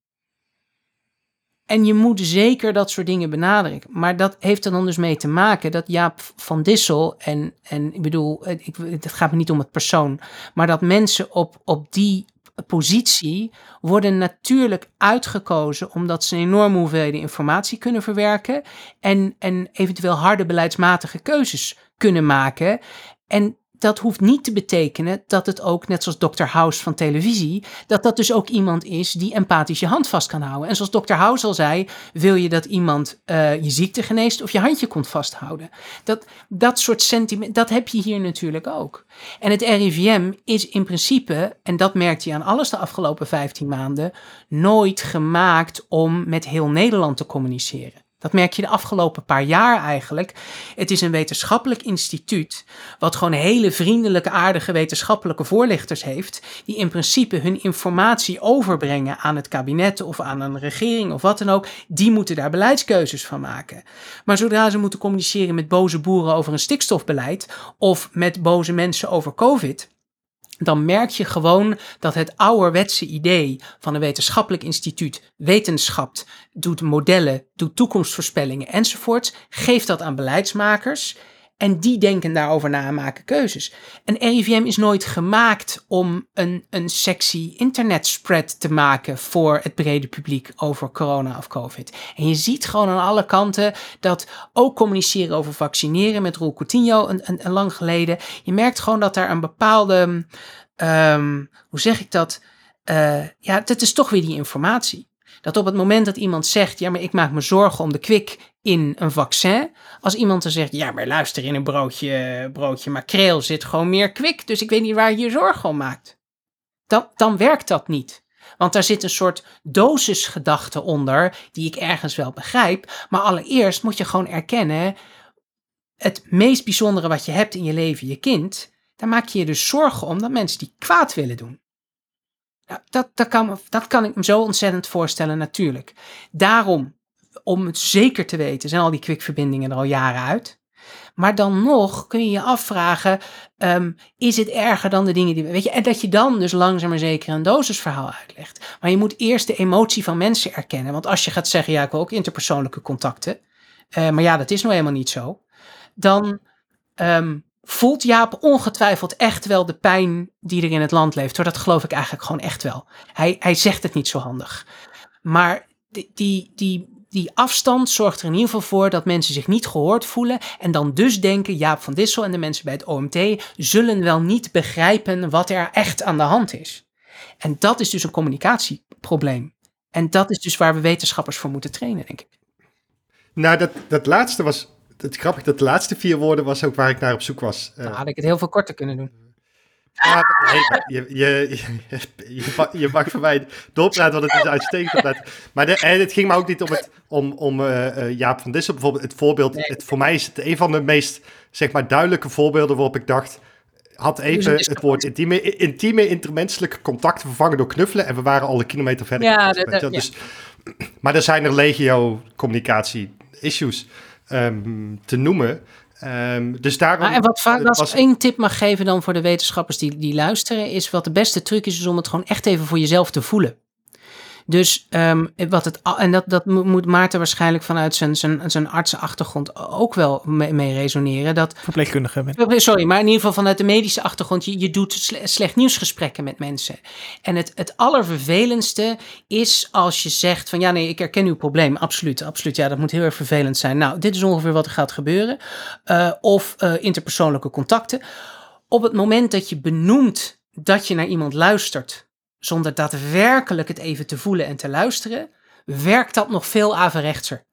En je moet zeker dat soort dingen benadrukken. Maar dat heeft er dan dus mee te maken dat Jaap van Dissel, en, en ik bedoel, ik, het gaat me niet om het persoon, maar dat mensen op, op die positie worden natuurlijk uitgekozen omdat ze een enorme hoeveelheden informatie kunnen verwerken en, en eventueel harde beleidsmatige keuzes kunnen maken. En dat hoeft niet te betekenen dat het ook, net zoals Dr. House van televisie, dat dat dus ook iemand is die empathisch je hand vast kan houden. En zoals Dr. House al zei, wil je dat iemand uh, je ziekte geneest of je handje komt vasthouden. Dat, dat soort sentiment, dat heb je hier natuurlijk ook. En het RIVM is in principe, en dat merkte je aan alles de afgelopen 15 maanden, nooit gemaakt om met heel Nederland te communiceren. Dat merk je de afgelopen paar jaar eigenlijk. Het is een wetenschappelijk instituut, wat gewoon hele vriendelijke, aardige wetenschappelijke voorlichters heeft, die in principe hun informatie overbrengen aan het kabinet of aan een regering of wat dan ook. Die moeten daar beleidskeuzes van maken. Maar zodra ze moeten communiceren met boze boeren over een stikstofbeleid of met boze mensen over COVID, dan merk je gewoon dat het ouderwetse idee van een wetenschappelijk instituut wetenschapt, doet modellen, doet toekomstvoorspellingen enzovoorts, geeft dat aan beleidsmakers en die denken daarover na en maken keuzes. Een RIVM is nooit gemaakt om een, een sexy internetspread te maken voor het brede publiek over corona of covid. En je ziet gewoon aan alle kanten dat ook communiceren over vaccineren met Roel Coutinho een, een, lang geleden. Je merkt gewoon dat daar een bepaalde, um, hoe zeg ik dat? Uh, ja, het is toch weer die informatie. Dat op het moment dat iemand zegt, ja, maar ik maak me zorgen om de kwik in een vaccin. Als iemand dan zegt, ja, maar luister, in een broodje, broodje makreel zit gewoon meer kwik, dus ik weet niet waar je je zorgen om maakt. Dan, dan werkt dat niet. Want daar zit een soort dosisgedachte onder, die ik ergens wel begrijp. Maar allereerst moet je gewoon erkennen, het meest bijzondere wat je hebt in je leven, je kind, daar maak je je dus zorgen om dat mensen die kwaad willen doen. Nou, dat, dat, kan, dat kan ik me zo ontzettend voorstellen, natuurlijk. Daarom, om het zeker te weten, zijn al die kwikverbindingen er al jaren uit. Maar dan nog kun je je afvragen, ehm, is het erger dan de dingen die we... Weet je, en dat je dan dus langzaam maar zeker een dosisverhaal uitlegt. Maar je moet eerst de emotie van mensen erkennen. Want als je gaat zeggen, ja, ik wil ook interpersoonlijke contacten. Uh, maar ja, dat is nou helemaal niet zo. Dan um, voelt Jaap ongetwijfeld echt wel de pijn die er in het land leeft. Hoor, dat geloof ik eigenlijk gewoon echt wel. Hij, hij zegt het niet zo handig. Maar die, die, die die afstand zorgt er in ieder geval voor dat mensen zich niet gehoord voelen en dan dus denken Jaap van Dissel en de mensen bij het OMT zullen wel niet begrijpen wat er echt aan de hand is. En dat is dus een communicatieprobleem. En dat is dus waar we wetenschappers voor moeten trainen, denk ik. Nou, dat, dat laatste was, het grappig, dat de laatste vier woorden was ook waar ik naar op zoek was. Nou, had ik het heel veel korter kunnen doen. Je, je, je, je, mag voor mij doorpraten, want het is uitstekend. Maar de, en het ging me ook niet om, het, om, om uh, Jaap van Dissel bijvoorbeeld. Het voorbeeld, het, voor mij is het een van de meest zeg maar, duidelijke voorbeelden waarop ik dacht... Had even het woord intieme, intieme intermenselijke contacten vervangen door knuffelen en we waren al een kilometer verder. Ja, dat, dus, Maar er zijn er legio communicatie issues um, te noemen. Um, dus daarom, en wat vaak, als ik één tip mag geven dan voor de wetenschappers die, die luisteren, is wat de beste truc is, is om het gewoon echt even voor jezelf te voelen. Dus um, wat het, en dat, dat moet Maarten waarschijnlijk vanuit zijn, zijn, zijn artsenachtergrond ook wel mee, mee resoneren. Dat, Verpleegkundige. Sorry, maar in ieder geval vanuit de medische achtergrond. Je, je doet slecht nieuwsgesprekken met mensen. En het, het allervervelendste is als je zegt van ja nee, ik herken uw probleem. Absoluut, absoluut. Ja, dat moet heel erg vervelend zijn. Nou, dit is ongeveer wat er gaat gebeuren. Uh, of uh, interpersoonlijke contacten. Op het moment dat je benoemt dat je naar iemand luistert zonder daadwerkelijk het even te voelen en te luisteren, werkt dat nog veel averechtser.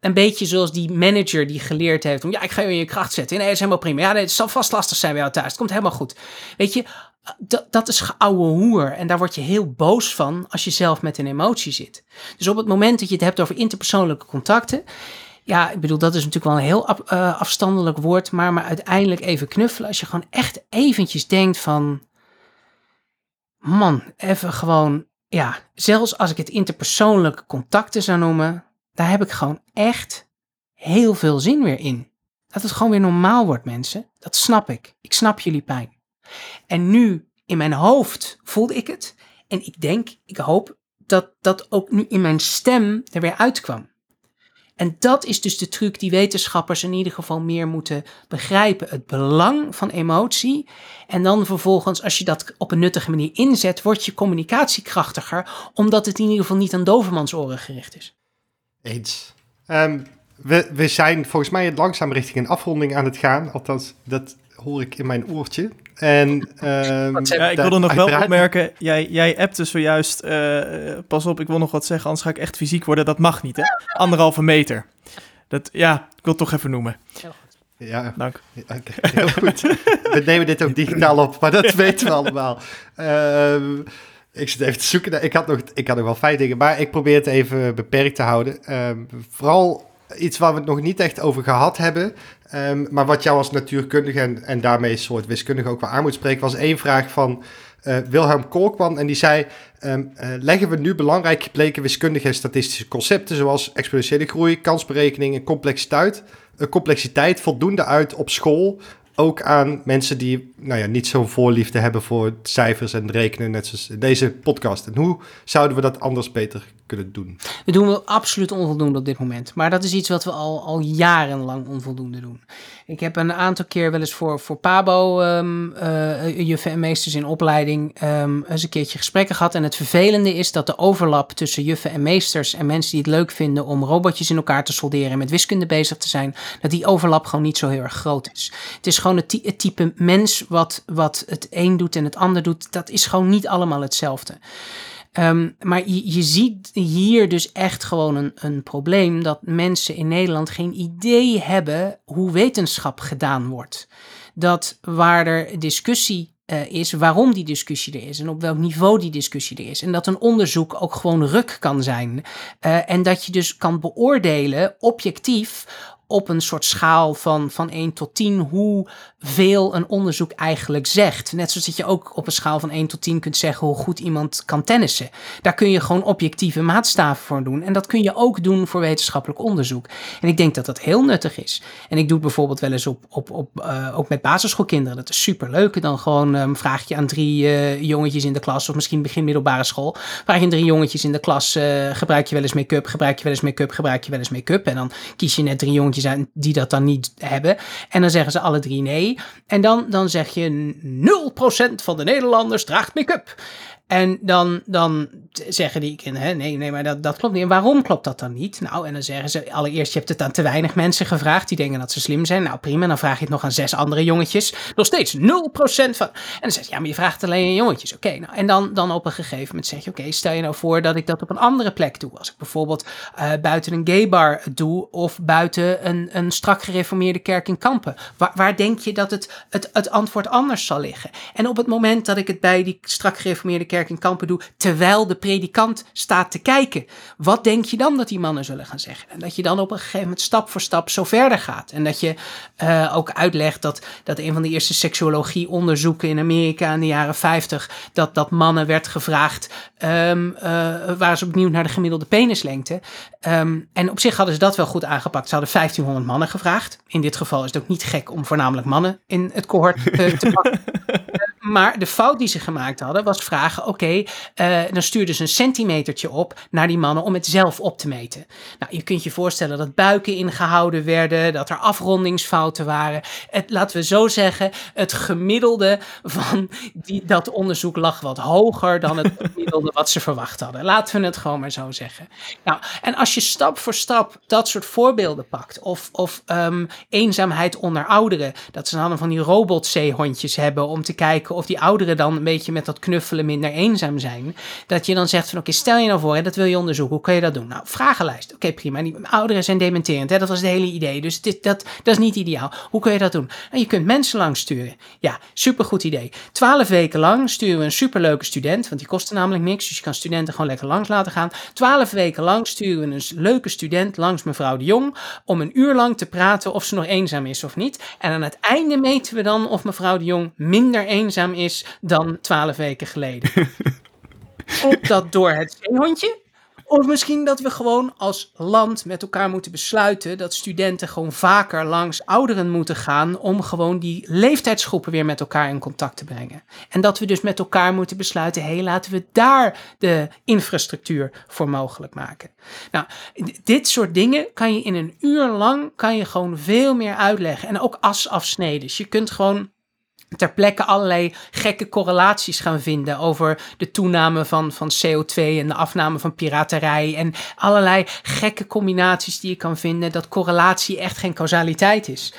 Een beetje zoals die manager die geleerd heeft om, ja, ik ga je in je kracht zetten. Nee, dat is helemaal prima. Ja, het zal vast lastig zijn bij jou thuis. Het komt helemaal goed. Weet je, dat, dat is geouwe hoer. En daar word je heel boos van als je zelf met een emotie zit. Dus op het moment dat je het hebt over interpersoonlijke contacten. Ja, ik bedoel, dat is natuurlijk wel een heel uh, afstandelijk woord. Maar, maar uiteindelijk even knuffelen. Als je gewoon echt eventjes denkt van man, even gewoon, ja, zelfs als ik het interpersoonlijke contacten zou noemen, daar heb ik gewoon echt heel veel zin weer in. Dat het gewoon weer normaal wordt, mensen. Dat snap ik. Ik snap jullie pijn. En nu in mijn hoofd voelde ik het. En ik denk, ik hoop dat dat ook nu in mijn stem er weer uitkwam. En dat is dus de truc die wetenschappers in ieder geval meer moeten begrijpen. Het belang van emotie. En dan vervolgens, als je dat op een nuttige manier inzet, wordt je communicatie krachtiger, omdat het in ieder geval niet aan dovermansoren gericht is. Eens. Um, we, we zijn volgens mij langzaam richting een afronding aan het gaan. Althans, dat hoor ik in mijn oortje. En, um, ja, ik wilde nog wel opmerken, jij, jij appte zojuist, uh, pas op, ik wil nog wat zeggen, anders ga ik echt fysiek worden. Dat mag niet, hè? Anderhalve meter. Dat, ja, ik wil het toch even noemen. Ja, dank. Okay, heel goed. we nemen dit ook digitaal op, maar dat weten we allemaal. Uh, ik zit even te zoeken. Naar, ik, had nog, ik had nog wel vijf dingen, maar ik probeer het even beperkt te houden. Uh, vooral iets waar we het nog niet echt over gehad hebben. Um, maar wat jou als natuurkundige en, en daarmee een soort wiskundige ook wel aan moet spreken, was één vraag van uh, Wilhelm Kolkman. En die zei: um, uh, Leggen we nu belangrijk gebleken wiskundige en statistische concepten zoals exponentiële groei, kansberekening en complexiteit, uh, complexiteit voldoende uit op school? Ook aan mensen die nou ja, niet zo'n voorliefde hebben voor cijfers en rekenen, net zoals deze podcast. En hoe zouden we dat anders beter kunnen doen? We doen we absoluut onvoldoende op dit moment. Maar dat is iets wat we al, al jarenlang onvoldoende doen. Ik heb een aantal keer wel eens voor, voor Pabo, um, uh, juffen en meesters in opleiding, um, eens een keertje gesprekken gehad. En het vervelende is dat de overlap tussen juffen en meesters en mensen die het leuk vinden om robotjes in elkaar te solderen en met wiskunde bezig te zijn, dat die overlap gewoon niet zo heel erg groot is. Het is gewoon het, het type mens wat, wat het een doet en het ander doet. Dat is gewoon niet allemaal hetzelfde. Um, maar je, je, ziet hier dus echt gewoon een, een probleem dat mensen in Nederland geen idee hebben hoe wetenschap gedaan wordt. Dat waar er discussie uh, is, waarom die discussie er is en op welk niveau die discussie er is. En dat een onderzoek ook gewoon ruk kan zijn. Uh, en dat je dus kan beoordelen, objectief, op een soort schaal van, van 1 tot 10 hoeveel een onderzoek eigenlijk zegt. Net zoals dat je ook op een schaal van 1 tot 10 kunt zeggen hoe goed iemand kan tennissen. Daar kun je gewoon objectieve maatstaven voor doen. En dat kun je ook doen voor wetenschappelijk onderzoek. En ik denk dat dat heel nuttig is. En ik doe het bijvoorbeeld wel eens op, op, op, uh, ook met basisschoolkinderen. Dat is super leuk. Dan gewoon um, vraag je aan drie uh, jongetjes in de klas, of misschien begin middelbare school. Vraag je aan drie jongetjes in de klas: uh, gebruik je wel eens make-up? Gebruik je wel eens make-up? Gebruik je wel eens make-up? En dan kies je net drie jongetjes uit die dat dan niet hebben. En dan zeggen ze alle drie nee. En dan, dan zeg je 0% van de Nederlanders draagt make-up. En dan, dan zeggen die kinderen, nee, nee, maar dat, dat klopt niet. En waarom klopt dat dan niet? Nou, en dan zeggen ze, allereerst, je hebt het aan te weinig mensen gevraagd die denken dat ze slim zijn. Nou, prima, dan vraag je het nog aan zes andere jongetjes. Nog steeds 0% van. En dan zeg je, ja, maar je vraagt alleen aan jongetjes. Oké, nou, en dan, dan op een gegeven moment zeg je, oké, stel je nou voor dat ik dat op een andere plek doe. Als ik bijvoorbeeld uh, buiten een gay bar doe of buiten een, een strak gereformeerde kerk in Kampen. Waar, waar denk je dat het, het, het antwoord anders zal liggen? En op het moment dat ik het bij die strak gereformeerde kerk in Kampen doe, terwijl de predikant staat te kijken. Wat denk je dan dat die mannen zullen gaan zeggen? En dat je dan op een gegeven moment stap voor stap zo verder gaat. En dat je uh, ook uitlegt dat, dat een van de eerste seksuologie onderzoeken in Amerika in de jaren 50, dat, dat mannen werd gevraagd, um, uh, waren ze opnieuw naar de gemiddelde penislengte. Um, en op zich hadden ze dat wel goed aangepakt. Ze hadden 1500 mannen gevraagd. In dit geval is het ook niet gek om voornamelijk mannen in het cohort uh, te pakken. maar de fout die ze gemaakt hadden was vragen: oké, uh, dan stuurden ze een centimetertje op naar die mannen om het zelf op te meten. Nou, je kunt je voorstellen dat buiken ingehouden werden, dat er afrondingsfouten waren. Het, laten we zo zeggen, het gemiddelde van die, dat onderzoek lag wat hoger dan het gemiddelde wat ze verwacht hadden. Laten we het gewoon maar zo zeggen. Nou, en als je stap voor stap dat soort voorbeelden pakt, of, of um, eenzaamheid onder ouderen, dat ze dan van die robotzeehondjes hebben om te kijken of die ouderen dan een beetje met dat knuffelen minder eenzaam zijn. Dat je dan zegt van oké, stel je nou voor, hè, dat wil je onderzoeken. Hoe kun je dat doen? Nou, vragenlijst. Oké, prima. Die ouderen zijn dementerend. Hè? Dat was het hele idee. Dus dit, dat, dat is niet ideaal. Hoe kun je dat doen? Nou, je kunt mensen lang sturen. Ja, supergoed idee. Twaalf weken lang sturen we een superleuke student. Want die kosten namelijk niks. Dus je kan studenten gewoon lekker langs laten gaan. Twaalf weken lang sturen we een leuke student langs mevrouw de Jong. Om een uur lang te praten of ze nog eenzaam is of niet. En aan het einde meten we dan of mevrouw de Jong minder eenzaam is dan twaalf weken geleden. of dat door het zeehondje. Of misschien dat we gewoon als land met elkaar moeten besluiten dat studenten gewoon vaker langs ouderen moeten gaan om gewoon die leeftijdsgroepen weer met elkaar in contact te brengen. En dat we dus met elkaar moeten besluiten, hé, hey, laten we daar de infrastructuur voor mogelijk maken. Nou, dit soort dingen kan je in een uur lang, kan je gewoon veel meer uitleggen. En ook asafsneden. Dus je kunt gewoon ter plekke allerlei gekke correlaties gaan vinden over de toename van, van CO2 en de afname van piraterij en allerlei gekke combinaties die je kan vinden, dat correlatie echt geen causaliteit is.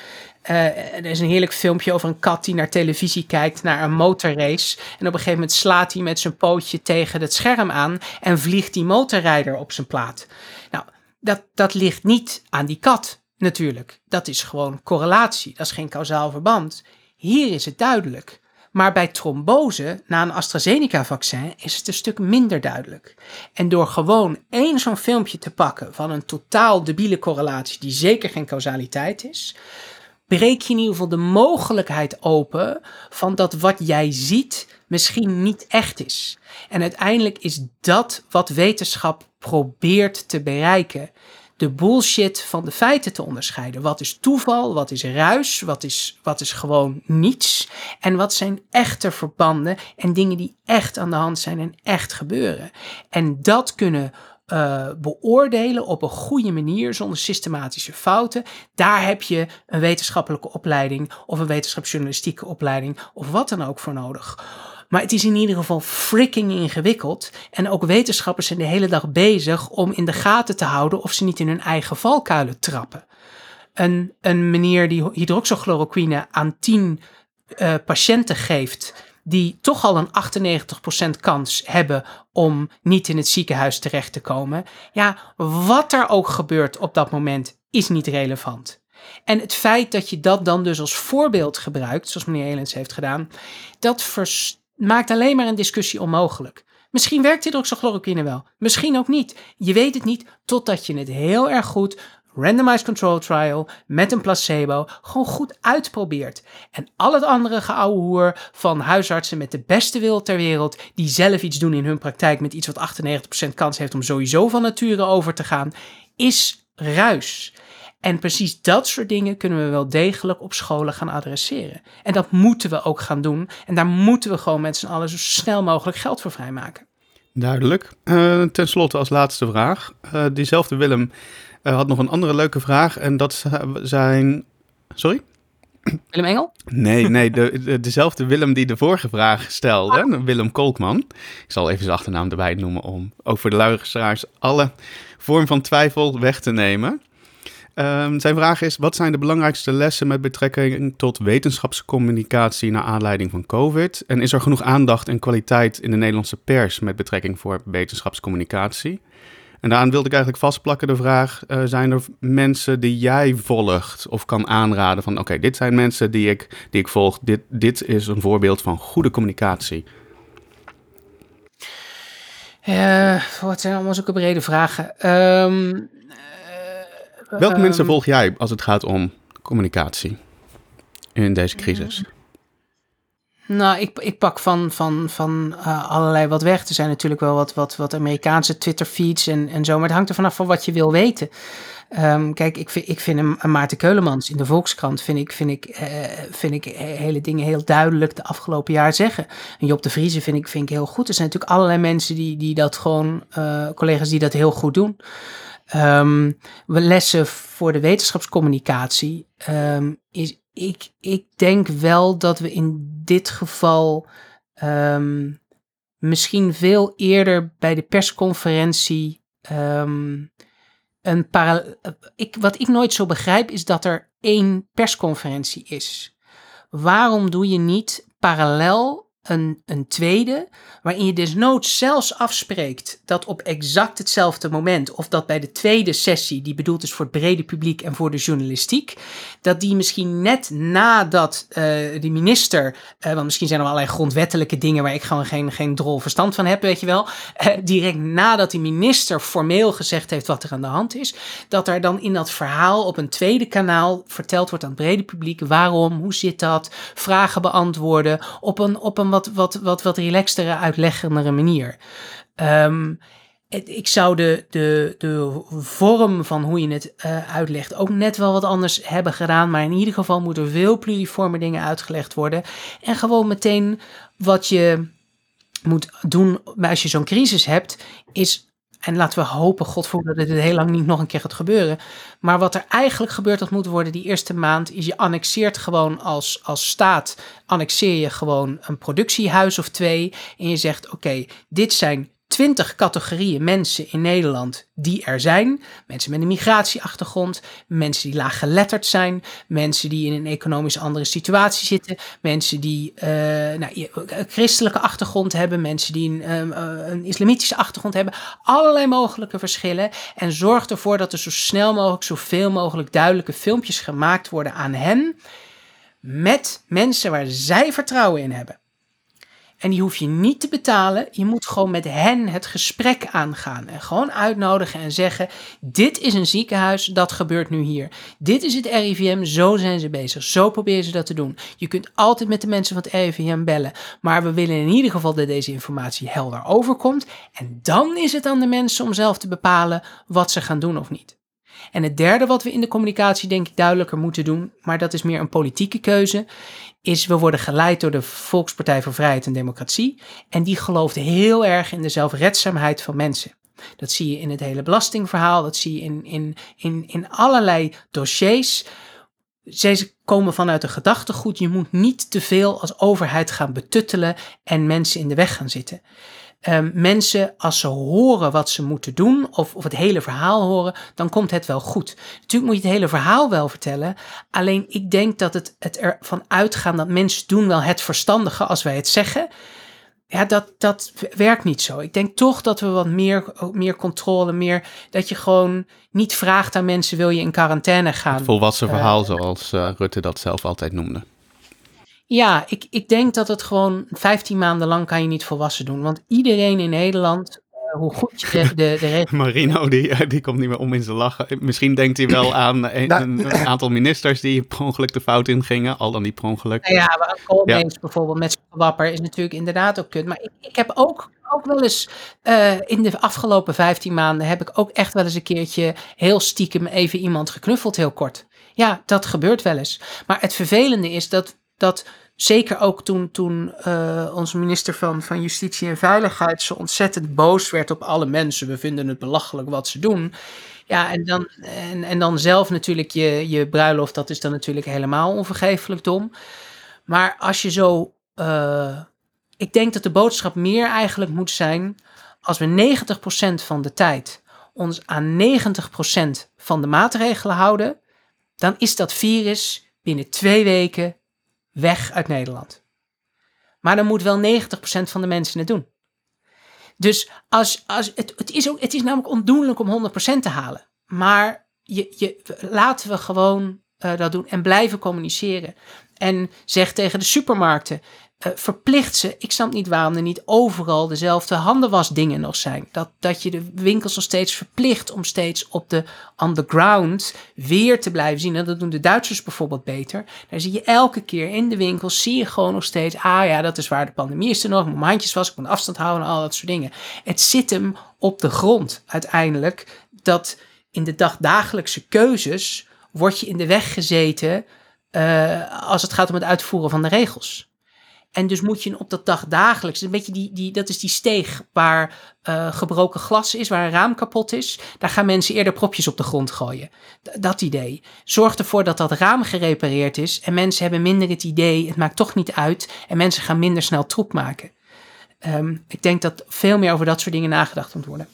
Uh, er is een heerlijk filmpje over een kat die naar televisie kijkt, naar een motorrace. En op een gegeven moment slaat hij met zijn pootje tegen het scherm aan en vliegt die motorrijder op zijn plaat. Nou, dat, dat ligt niet aan die kat, natuurlijk. Dat is gewoon correlatie, dat is geen kausaal verband. Hier is het duidelijk. Maar bij trombose na een AstraZeneca-vaccin is het een stuk minder duidelijk. En door gewoon één zo'n filmpje te pakken van een totaal debiele correlatie, die zeker geen causaliteit is, breek je in ieder geval de mogelijkheid open van dat wat jij ziet misschien niet echt is. En uiteindelijk is dat wat wetenschap probeert te bereiken de bullshit van de feiten te onderscheiden. Wat is toeval, wat is ruis, wat is, wat is gewoon niets. En wat zijn echte verbanden en dingen die echt aan de hand zijn en echt gebeuren. En dat kunnen uh, beoordelen op een goede manier zonder systematische fouten. Daar heb je een wetenschappelijke opleiding of een wetenschapsjournalistieke opleiding of wat dan ook voor nodig. Maar het is in ieder geval freaking ingewikkeld. En ook wetenschappers zijn de hele dag bezig om in de gaten te houden of ze niet in hun eigen valkuilen trappen. Een, een meneer die hydroxychloroquine aan 10 uh, eh, patiënten geeft die toch al een 98% kans hebben om niet in het ziekenhuis terecht te komen. Ja, wat er ook gebeurt op dat moment is niet relevant. En het feit dat je dat dan dus als voorbeeld gebruikt, zoals meneer Elens heeft gedaan, dat maakt alleen maar een discussie onmogelijk. Misschien werkt hydroxychloroquine wel, misschien ook niet. Je weet het niet totdat je het heel erg goed randomized control trial met een placebo gewoon goed uitprobeert. En al het andere geouwehoer van huisartsen met de beste wil ter wereld, die zelf iets doen in hun praktijk met iets wat 98% kans heeft om sowieso van nature over te gaan, is ruis. En precies dat soort dingen kunnen we wel degelijk op scholen gaan adresseren. En dat moeten we ook gaan doen. En daar moeten we gewoon met z'n allen zo snel mogelijk geld voor vrijmaken. Duidelijk. Uh, ten slotte als laatste vraag. Uh, diezelfde Willem uh, had nog een andere leuke vraag. En dat zijn. Sorry? Willem Engel? Nee, nee, de, dezelfde Willem die de vorige vraag stelde, ah. Willem Kolkman. Ik zal even zijn achternaam erbij noemen om ook voor de luisteraars alle vorm van twijfel weg te nemen. Um, zijn vraag is: wat zijn de belangrijkste lessen met betrekking tot wetenschapscommunicatie naar aanleiding van COVID? En is er genoeg aandacht en kwaliteit in de Nederlandse pers met betrekking voor wetenschapscommunicatie? En daaraan wilde ik eigenlijk vastplakken de vraag: uh, zijn er mensen die jij volgt of kan aanraden van oké, dit zijn mensen die ik, die ik volg, dit, dit is een voorbeeld van goede communicatie? Uh, wat zijn allemaal zulke brede vragen? Um, Welke um, mensen volg jij als het gaat om communicatie in deze crisis? Nou, ik, ik pak van, van, van uh, allerlei wat weg. Er zijn natuurlijk wel wat, wat, wat Amerikaanse Twitter-feeds en, en zo. Maar het hangt er vanaf van wat je wil weten. Um, kijk, ik vind, ik vind Maarten Keulemans in de Volkskrant... vind ik, vind, ik, uh, vind ik hele dingen heel duidelijk de afgelopen jaar zeggen. En Job de Vriezen vind ik, vind ik heel goed. Er zijn natuurlijk allerlei mensen die, die dat gewoon... Uh, collega's die dat heel goed doen. Um, lessen voor de wetenschapscommunicatie um, is, ik, ik denk wel dat we in dit geval misschien veel eerder bij de persconferentie een ik, Wat ik nooit zo begrijp is dat er één persconferentie is. Waarom doe je niet parallel een, een tweede, waarin je desnoods zelfs afspreekt dat op exact hetzelfde moment, of dat bij de tweede sessie, die bedoeld is voor het brede publiek en voor de journalistiek, dat die misschien net nadat uh, de minister, uh, want misschien zijn er allerlei grondwettelijke dingen waar ik gewoon geen, geen drol verstand van heb, weet je wel, uh, direct nadat die minister formeel gezegd heeft wat er aan de hand is, dat er dan in dat verhaal op een tweede kanaal verteld wordt aan het brede publiek waarom, hoe zit dat, vragen beantwoorden op een, op een wat, wat, wat, wat relaxtere, uitleggendere manier. Um, ik zou de, de, de vorm van hoe je het uh, uitlegt ook net wel wat anders hebben gedaan. Maar in ieder geval moeten er veel pluriforme dingen uitgelegd worden. En gewoon meteen wat je moet doen als je zo'n crisis hebt, is. En laten we hopen, God voor dat het heel lang niet nog een keer gaat gebeuren. Maar wat er eigenlijk gebeurt, dat moet worden die eerste maand, is je annexeert gewoon als, als staat, annexeer je gewoon een productiehuis of twee. En je zegt, oké, dit zijn 20 categorieën mensen in Nederland die er zijn. Mensen met een migratieachtergrond, mensen die laaggeletterd zijn, mensen die in een economisch andere situatie zitten, mensen die uh, nou, een christelijke achtergrond hebben, mensen die een, uh, een, islamitische achtergrond hebben. Allerlei mogelijke verschillen. En zorg ervoor dat er zo snel mogelijk, zoveel mogelijk duidelijke filmpjes gemaakt worden aan hen. Met mensen waar zij vertrouwen in hebben. En die hoef je niet te betalen. Je moet gewoon met hen het gesprek aangaan. En gewoon uitnodigen en zeggen: Dit is een ziekenhuis, dat gebeurt nu hier. Dit is het RIVM, zo zijn ze bezig. Zo proberen ze dat te doen. Je kunt altijd met de mensen van het RIVM bellen. Maar we willen in ieder geval dat deze informatie helder overkomt. En dan is het aan de mensen om zelf te bepalen wat ze gaan doen of niet. En het derde wat we in de communicatie denk ik duidelijker moeten doen, maar dat is meer een politieke keuze, is we worden geleid door de Volkspartij voor Vrijheid en Democratie. En die gelooft heel erg in de zelfredzaamheid van mensen. Dat zie je in het hele belastingverhaal, dat zie je in, in, in, in allerlei dossiers. Ze komen vanuit de gedachtegoed, je moet niet te veel als overheid gaan betuttelen en mensen in de weg gaan zitten. Um, mensen, als ze horen wat ze moeten doen, of, of het hele verhaal horen, dan komt het wel goed. Natuurlijk moet je het hele verhaal wel vertellen. Alleen ik denk dat het, het ervan uitgaan dat mensen doen wel het verstandige als wij het zeggen. Ja, dat, dat werkt niet zo. Ik denk toch dat we wat meer, meer controle, meer dat je gewoon niet vraagt aan mensen: wil je in quarantaine gaan? Het volwassen verhaal, uh, zoals uh, Rutte dat zelf altijd noemde. Ja, ik, ik denk dat het gewoon 15 maanden lang kan je niet volwassen doen. Want iedereen in Nederland hoe goed je de, de, de regels... Marino, die, eh, die komt niet meer om in zijn lachen. Misschien denkt hij wel aan een, Nou, een aantal ministers die per ongeluk de fout ingingen. Al dan niet per ongeluk. Nou ja, maar Koolmees bijvoorbeeld met zijn wapper is natuurlijk inderdaad ook kut. Maar ik, ik heb ook, ook wel eens eh, in de afgelopen 15 maanden heb ik ook echt wel eens een keertje heel stiekem even iemand geknuffeld heel kort. Ja, dat gebeurt wel eens. Maar het vervelende is dat, dat zeker ook toen, toen eh, onze minister van, van Justitie en Veiligheid zo ontzettend boos werd op alle mensen. We vinden het belachelijk wat ze doen. Ja, en dan, en, en dan zelf natuurlijk je, je bruiloft, dat is dan natuurlijk helemaal onvergeeflijk dom. Maar als je zo. eh, ik denk dat de boodschap meer eigenlijk moet zijn. Als we 90% van de tijd ons aan 90% van de maatregelen houden. dan is dat virus binnen twee weken weg uit Nederland. Maar dan moet wel 90% van de mensen het doen. Dus als, als, het, het, is ook, het is namelijk ondoenlijk om 100% te halen. Maar je, je, laten we gewoon eh, dat doen en blijven communiceren. En zeg tegen de supermarkten, eh, verplicht ze. Ik snap niet waarom er niet overal dezelfde handenwasdingen nog zijn. Dat, dat je de winkels nog steeds verplicht om steeds op de underground weer te blijven zien. En dat doen de Duitsers bijvoorbeeld beter. Daar zie je elke keer in de winkels, zie je gewoon nog steeds... ah ja, dat is waar de pandemie is er nog. Mijn handjes wassen, ik moet afstand houden en al dat soort dingen. Het zit hem op de grond uiteindelijk dat in de dagdagelijkse keuzes word je in de weg gezeten uh, als het gaat om het uitvoeren van de regels. En dus moet je op dat dagdagelijks, een beetje die, die, dat is die steeg waar uh, gebroken glas is, waar een raam kapot is. Daar gaan mensen eerder propjes op de grond gooien. D dat idee. Zorg ervoor dat dat raam gerepareerd is en mensen hebben minder het idee, het maakt toch niet uit. En mensen gaan minder snel troep maken. Um, ik denk dat veel meer over dat soort dingen nagedacht moet worden.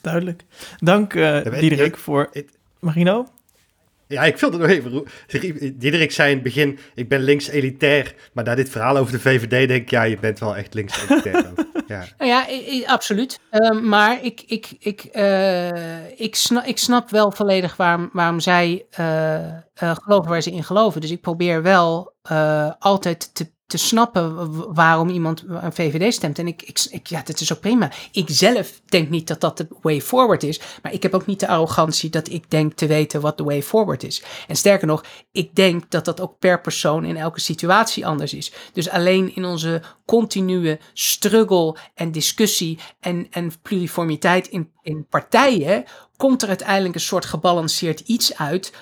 Duidelijk. Dank uh, Diederik voor... Marino? Ja, ik wilde nog even... Diederik zei in het begin, ik ben links elitair. Maar na dit verhaal over de VVD denk ik, ja, je bent wel echt links elitair. ja. Nou ja, absoluut. Uh, maar ik, ik, ik, uh, ik, snap, ik snap wel volledig waarom, waarom zij uh, geloven waar ze in geloven. Dus ik probeer wel altijd te te snappen waarom iemand een VVD stemt. En ik, ik, ik, ja, dat is ook prima. Ik zelf denk niet dat dat de way forward is. Maar ik heb ook niet de arrogantie dat ik denk te weten wat de way forward is. En sterker nog, ik denk dat dat ook per persoon in elke situatie anders is. Dus alleen in onze continue struggle en discussie en, en pluriformiteit in, in partijen komt er uiteindelijk een soort gebalanceerd iets uit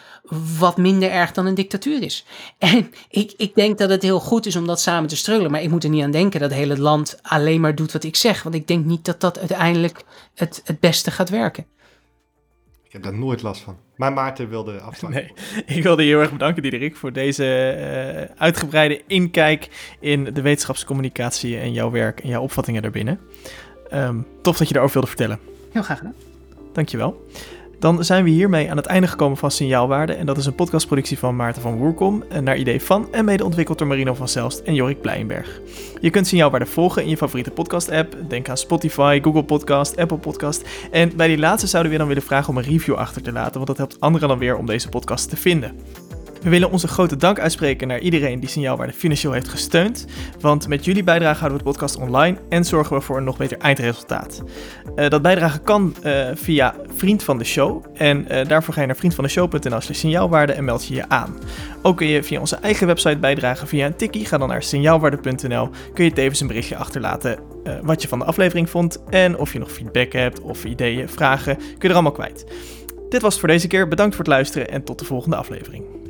wat minder erg dan een dictatuur is. En ik, ik denk dat het heel goed is om dat samen te struggelen, maar ik moet er niet aan denken dat het hele land alleen maar doet wat ik zeg, want ik denk niet dat dat uiteindelijk het, het beste gaat werken. Ik heb daar nooit last van. Maar Maarten wilde afsluiten. Nee, ik wilde je heel erg bedanken, Diederik, voor deze uh, uitgebreide inkijk in de wetenschapscommunicatie en jouw werk en jouw opvattingen daarbinnen. Um, tof dat je daarover wilde vertellen. Heel graag gedaan. Dankjewel. Dan zijn we hiermee aan het einde gekomen van Signaalwaarde. En dat is een podcastproductie van Maarten van Woerkom. Naar idee van en mede ontwikkeld door Marino van Zelst en Jorik Blijenberg. Je kunt Signaalwaarde volgen in je favoriete podcast-app. Denk aan Spotify, Google Podcast, Apple Podcast. En bij die laatste zouden we dan willen vragen om een review achter te laten. Want dat helpt anderen dan weer om deze podcast te vinden. We willen onze grote dank uitspreken naar iedereen die Signaalwaarde financieel heeft gesteund. Want met jullie bijdrage houden we het podcast online en zorgen we voor een nog beter eindresultaat. Uh, dat bijdragen kan uh, via Vriend van de Show. En uh, daarvoor ga je naar vriendvandeshow.nl signaalwaarde en meld je je aan. Ook kun je via onze eigen website bijdragen via een tikkie. Ga dan naar signaalwaarde.nl. Kun je tevens een berichtje achterlaten wat je van de aflevering vond. En of je nog feedback hebt of ideeën, vragen, kun je er allemaal kwijt. Dit was het voor deze keer. Bedankt voor het luisteren en tot de volgende aflevering.